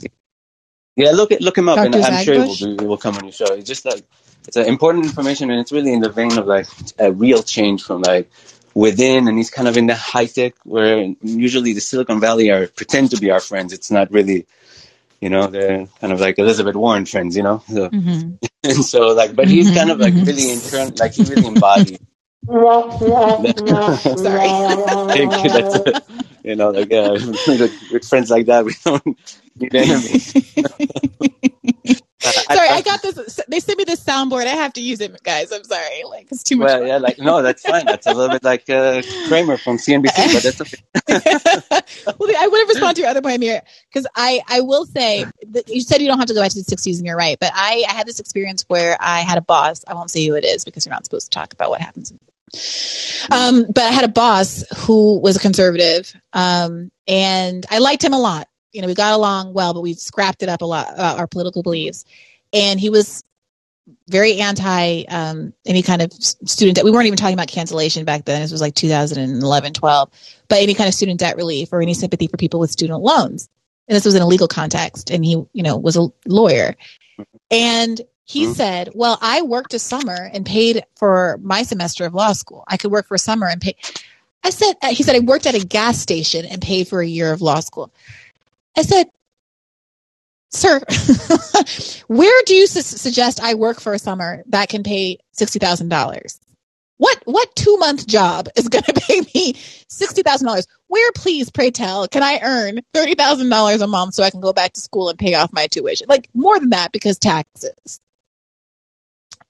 yeah, look at look him up, and Dr. I'm Zach sure it will, be, it will come on your show. It's just like it's uh, important information, and it's really in the vein of like a real change from like within, and he's kind of in the high tech where usually the Silicon Valley are pretend to be our friends. It's not really, you know, they're kind of like Elizabeth Warren friends, you know. So, Mhm. and so like, but he's kind of like really intern, like he really embodied. Sorry. Thank you. That's a, you know, like uh, with friends like that, we don't need enemies. Uh, sorry, I got this. They sent me this soundboard. I have to use it, guys. I'm sorry. Like it's too much. Well, yeah, like no, that's fine. That's a little bit like uh, Cramer from CNBC, but that's okay. well, I want to respond to your other point here because I, I will say that you said you don't have to go back to the 60s, and you're right. But I, I had this experience where I had a boss. I won't say who it is because you're not supposed to talk about what happens. Um, but I had a boss who was a conservative, um, and I liked him a lot. You know, we got along well, but we scrapped it up a lot about our political beliefs. And he was very anti um, any kind of student debt. We weren't even talking about cancellation back then. This was like 2011, 12, but any kind of student debt relief or any sympathy for people with student loans. And this was in a legal context. And he, you know, was a lawyer. And he mm-hmm. said, Well, I worked a summer and paid for my semester of law school. I could work for a summer and pay. I said, uh, He said, I worked at a gas station and paid for a year of law school. I said, Sir, where do you su- suggest I work for a summer that can pay $60,000? What what two month job is going to pay me sixty thousand dollars? Where, please, pray tell, can I earn thirty thousand dollars a month so I can go back to school and pay off my tuition? Like more than that because taxes.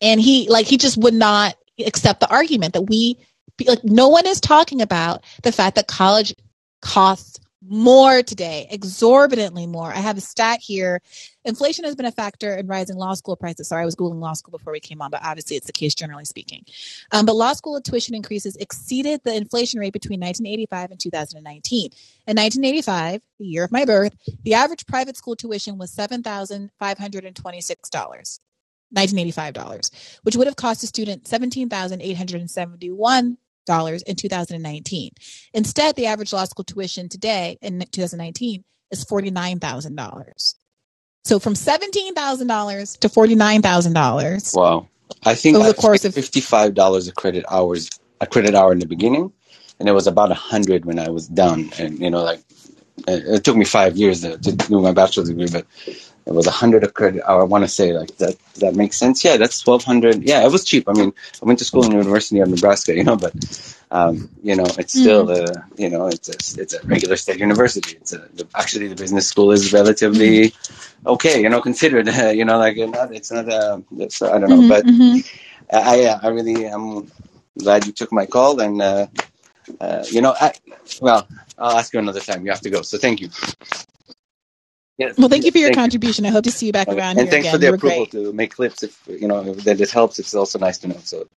And he like he just would not accept the argument that we like no one is talking about the fact that college costs more today, exorbitantly more. I have a stat here. Inflation has been a factor in rising law school prices. Sorry, I was Googling law school before we came on, but obviously it's the case generally speaking. Um, but law school tuition increases exceeded the inflation rate between 1985 and 2019. In 1985, the year of my birth, the average private school tuition was $7,526. $1985, which would have cost a student $17,871 dollars in 2019. Instead, the average law school tuition today in 2019 is $49,000. So from $17,000 to $49,000. Wow. I think over the course of $55 a credit hours a credit hour in the beginning and it was about 100 when I was done and you know like it took me 5 years to, to do my bachelor's degree but it was a hundred a credit hour. I want to say like that. That makes sense. Yeah, that's twelve hundred. Yeah, it was cheap. I mean, I went to school in the University of Nebraska, you know, but um, you know, it's still mm. a you know, it's a it's a regular state university. It's a, actually the business school is relatively okay, you know, considered. Uh, you know, like not, it's not a. It's, I don't know, mm-hmm, but mm-hmm. I I really am glad you took my call and. Uh, uh, you know, I, well, I'll ask you another time. You have to go. So thank you. Yes. Well, thank you for your thank contribution. You. I hope to see you back around and thanks again. for the approval to make clips. If you know that it helps, it's also nice to know. So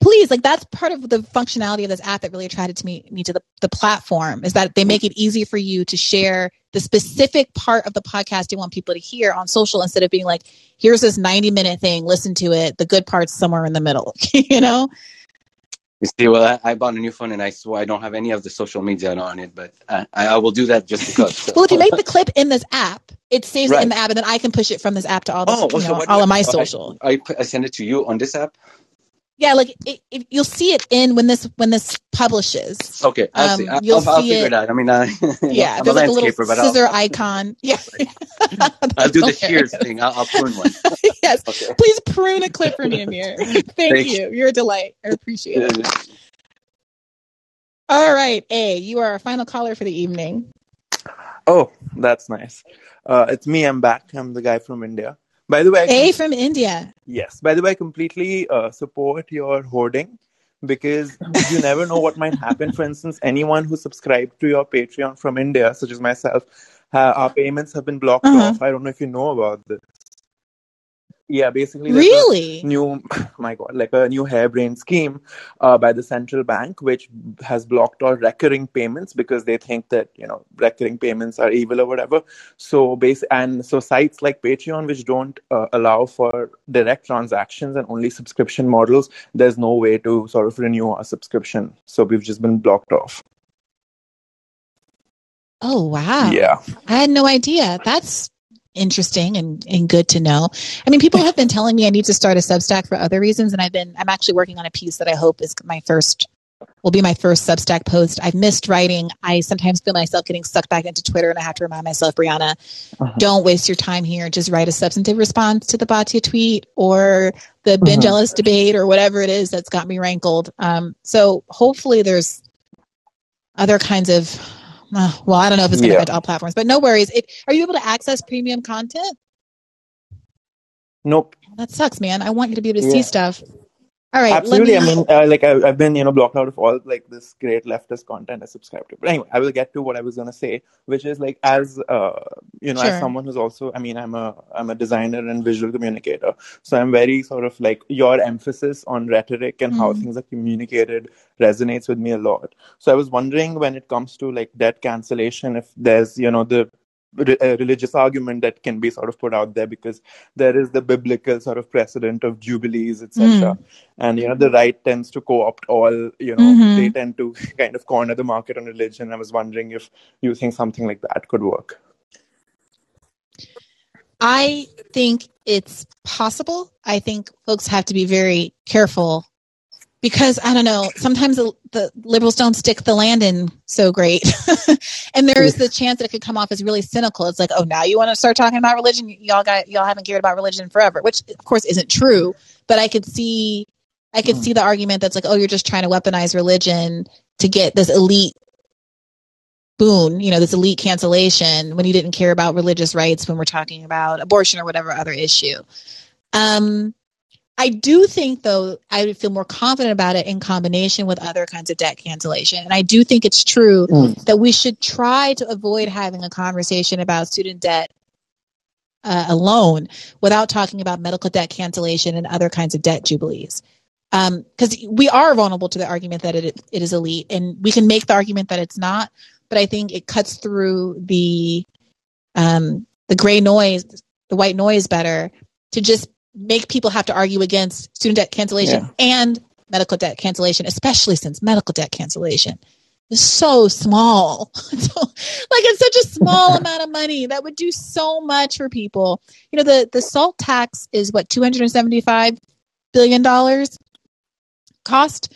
please, like that's part of the functionality of this app that really attracted to me, me to the, the platform is that they make it easy for you to share the specific part of the podcast you want people to hear on social instead of being like, here's this 90 minute thing, listen to it. The good part's somewhere in the middle, you know? You see, well, I, I, bought a new phone and I swear I don't have any of the social media on it, but I, I will do that just because. So. well, if you make the clip in this app, it saves right. it in the app, and then I can push it from this app to all, the, oh, you know, all of my social. I, I, send it to you on this app. Yeah, like it, it, you'll see it in when this when this publishes. Okay, I'll um, see. I'll, you'll I'll, see I'll it. it. out. I mean, uh, yeah, I'm there's a like a little scissor icon. Yeah, I'll do the shears thing. I'll, I'll, prune one. yes, okay. please prune a clip for me, Amir. Thank Thanks. you. You're a delight. I appreciate it. All right, A, you are our final caller for the evening. Oh, that's nice. Uh, it's me. I'm back. I'm the guy from India. By the way, A from India. Yes. By the way, I completely uh, support your hoarding because you never know what might happen. For instance, anyone who subscribed to your Patreon from India, such as myself, uh, our payments have been blocked uh-huh. off. I don't know if you know about this yeah basically really new my god like a new harebrained scheme uh, by the central bank which has blocked all recurring payments because they think that you know recurring payments are evil or whatever so base and so sites like patreon which don't uh, allow for direct transactions and only subscription models there's no way to sort of renew our subscription so we've just been blocked off Oh wow. Yeah. I had no idea. That's interesting and, and good to know. I mean, people have been telling me I need to start a Substack for other reasons, and I've been I'm actually working on a piece that I hope is my first will be my first Substack post. I've missed writing. I sometimes feel myself getting sucked back into Twitter, and I have to remind myself, Briahna, uh-huh. don't waste your time here. Just write a substantive response to the Batya tweet or the uh-huh. binge uh-huh. debate or whatever it is that's got me rankled. Um, so hopefully, there's other kinds of uh, well, I don't know if it's going to yeah. affect all platforms, but no worries. It, are you able to access premium content? Nope. That sucks, man. I want you to be able to yeah. see stuff. All right. Absolutely. Me... I mean, uh, like I, have been, you know, blocked out of all like this great leftist content I subscribe to. But anyway, I will get to what I was going to say, which is like as uh, you know, sure. as someone who's also, I mean, I'm a I'm a designer and visual communicator, so I'm very sort of like your emphasis on rhetoric and mm. how things are communicated resonates with me a lot. So I was wondering when it comes to like debt cancellation, if there's you know the a religious argument that can be sort of put out there because there is the biblical sort of precedent of jubilees etc mm. and you know the right tends to co-opt all you know mm-hmm. they tend to kind of corner the market on religion i was wondering if you think something like that could work I think it's possible. I think folks have to be very careful because I don't know. Sometimes the, the liberals don't stick the land in so great, and there is the chance that it could come off as really cynical. It's like, oh, now you want to start talking about religion? Y'all got y'all haven't cared about religion forever, which of course isn't true. But I could see, I could see the argument that's like, oh, you're just trying to weaponize religion to get this elite boon, you know, this elite cancellation when you didn't care about religious rights when we're talking about abortion or whatever other issue. Um, I do think, though, I would feel more confident about it in combination with other kinds of debt cancellation. And I do think it's true mm. that we should try to avoid having a conversation about student debt uh, alone without talking about medical debt cancellation and other kinds of debt jubilees. Because um, we are vulnerable to the argument that it, it is elite, and we can make the argument that it's not but I think it cuts through the um, the gray noise, the white noise better to just make people have to argue against student debt cancellation yeah. and medical debt cancellation, especially since medical debt cancellation is so small. like it's such a small amount of money that would do so much for people. You know, the the SALT tax is what two hundred and seventy five billion dollars cost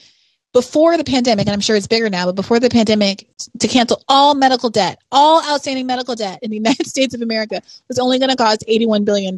before the pandemic, and I'm sure it's bigger now, but before the pandemic, to cancel all medical debt, all outstanding medical debt in the United States of America was only going to cost $81 billion.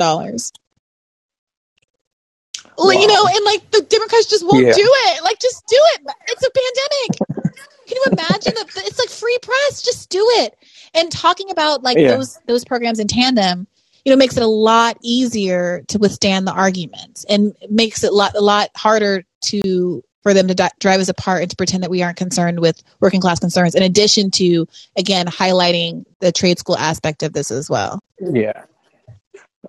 Wow. You know, and like the Democrats just won't yeah. do it. Like, just do it. It's a pandemic. Can you imagine? The, it's like free press. Just do it. And talking about like yeah. those those programs in tandem, you know, makes it a lot easier to withstand the arguments and makes it a lot a lot harder to for them to di- drive us apart and to pretend that we aren't concerned with working class concerns, in addition to, again, highlighting the trade school aspect of this as well. Yeah.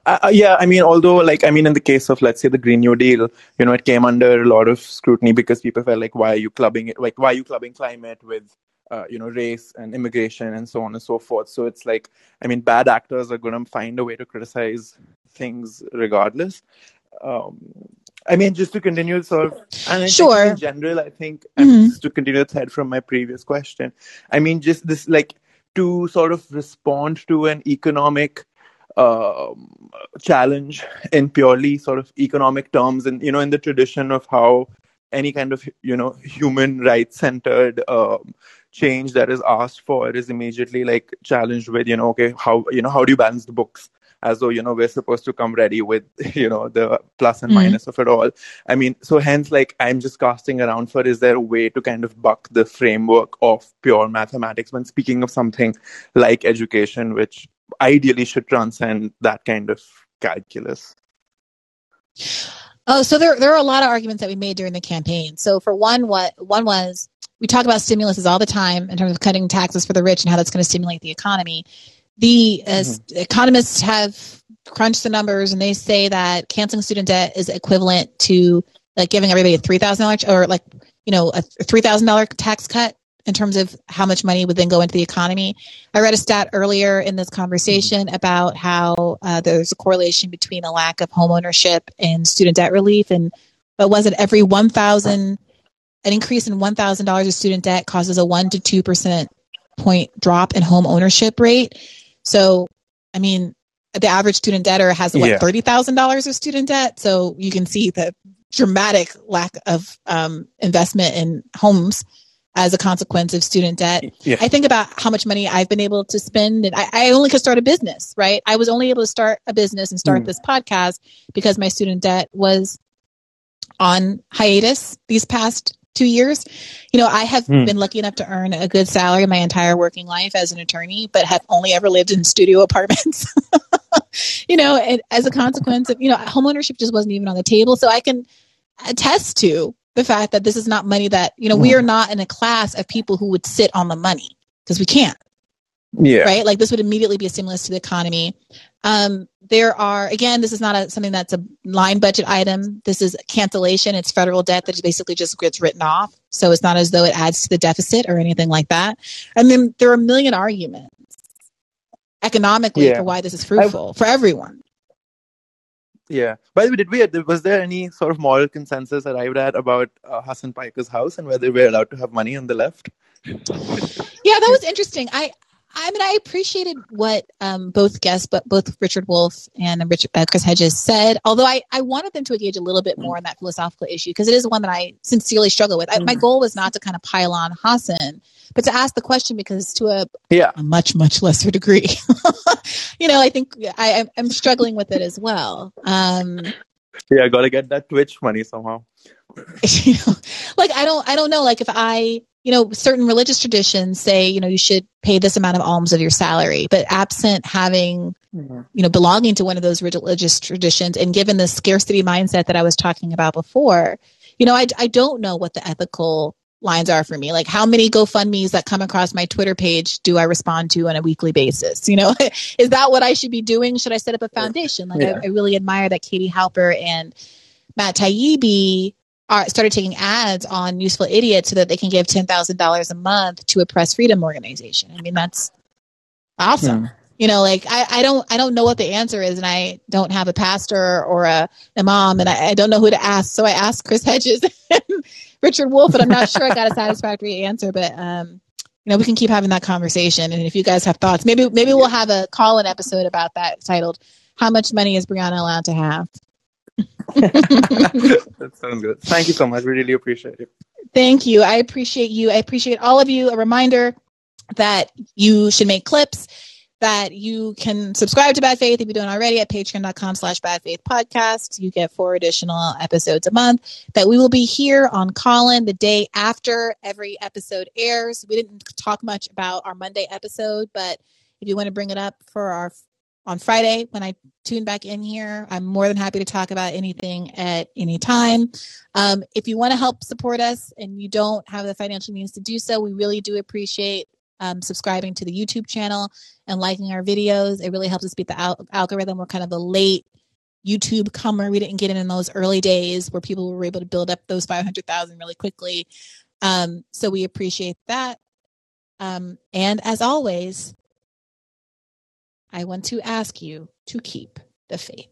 Uh, uh, yeah, I mean, although, like, I mean, in the case of, let's say, the Green New Deal, you know, it came under a lot of scrutiny because people felt like, why are you clubbing it? Like, why are you clubbing climate with, uh, you know, race and immigration and so on and so forth? So it's like, I mean, bad actors are going to find a way to criticize things regardless. Um, I mean, just to continue, sort of, and I sure. in general, I think, mm-hmm. just to continue the thread from my previous question, I mean, just this, like, to sort of respond to an economic um, challenge in purely sort of economic terms, and you know, in the tradition of how any kind of you know human rights centered um, change that is asked for is immediately like challenged with you know okay how you know how do you balance the books as though you know we're supposed to come ready with you know the plus and mm-hmm. minus of it all i mean so hence like i'm just casting around for is there a way to kind of buck the framework of pure mathematics when speaking of something like education which ideally should transcend that kind of calculus Oh, so there there are a lot of arguments that we made during the campaign. So for one, what one was we talk about stimuluses all the time in terms of cutting taxes for the rich and how that's going to stimulate the economy. The uh, mm-hmm. economists have crunched the numbers and they say that canceling student debt is equivalent to like giving everybody a three thousand dollars or like you know a three thousand dollar tax cut in terms of how much money would then go into the economy. I read a stat earlier in this conversation mm-hmm. about how uh, there's a correlation between a lack of homeownership and student debt relief, and but was it every one thousand an increase in one thousand dollars of student debt causes a one to two percent point drop in home ownership rate. So, I mean, the average student debtor has what yeah. thirty thousand dollars of student debt. So you can see the dramatic lack of um, investment in homes as a consequence of student debt. Yeah. I think about how much money I've been able to spend, and I, I, only could start a business, right? I was only able to start a business and start mm. this podcast because my student debt was on hiatus these past two years. You know, I have mm. been lucky enough to earn a good salary my entire working life as an attorney, but have only ever lived in studio apartments. you know, and as a consequence of, you know, homeownership just wasn't even on the table. So I can attest to the fact that this is not money that, you know, mm. we are not in a class of people who would sit on the money because we can't. Yeah. Right. Like this would immediately be a stimulus to the economy. Um, there are again, this is not a, something that's a line budget item. This is cancellation. It's federal debt that basically just gets written off. So it's not as though it adds to the deficit or anything like that. And then there are a million arguments economically yeah. for why this is fruitful I've, for everyone. Yeah. By the way, did we was there any sort of moral consensus arrived at about uh, Hasan Piker's house and whether we're allowed to have money on the left? yeah, that was interesting. I I mean, I appreciated what um, both guests, but both Richard Wolff and Richard, uh, Chris Hedges said. Although I, I wanted them to engage a little bit more in that philosophical issue because it is one that I sincerely struggle with. I, my mm. goal was not to kind of pile on Hasan, but to ask the question because to a, yeah. a much much lesser degree, you know, I think I, I'm struggling with it as well. Um, yeah, I got to get that Twitch money somehow. you know, like I don't I don't know like if I you know, certain religious traditions say, you know, you should pay this amount of alms of your salary, but absent having, mm-hmm. you know, belonging to one of those religious traditions and given the scarcity mindset that I was talking about before, you know, I, I don't know what the ethical lines are for me. Like how many GoFundMe's that come across my Twitter page do I respond to on a weekly basis? You know, is that what I should be doing? Should I set up a foundation? Like yeah. I, I really admire that Katie Halper and Matt Taibbi are started taking ads on Useful Idiots so that they can give ten thousand dollars a month to a press freedom organization. I mean, that's awesome. Yeah. You know, like I, I don't I don't know what the answer is, and I don't have a pastor or a imam, and I, I don't know who to ask. So I asked Chris Hedges and Richard Wolff, and I'm not sure I got a satisfactory answer. But um, you know, we can keep having that conversation. And if you guys have thoughts, maybe maybe we'll have a call in episode about that titled "How much money is Briahna allowed to have?" That sounds good. Thank you so much. We really appreciate it. Thank you. I appreciate you. I appreciate all of you. A reminder that you should make clips, that you can subscribe to Bad Faith if you don't already at patreon.com slash bad faith podcast. You get four additional episodes a month. That we will be here on Callin the day after every episode airs. We didn't talk much about our Monday episode, but if you want to bring it up for our on Friday when I tune back in here. I'm more than happy to talk about anything at any time. Um, if you want to help support us and you don't have the financial means to do so, we really do appreciate um, subscribing to the YouTube channel and liking our videos. It really helps us beat the al- algorithm. We're kind of a late YouTube comer. We didn't get in in those early days where people were able to build up those 500,000 really quickly. Um, so we appreciate that. Um, and as always, I want to ask you to keep the faith.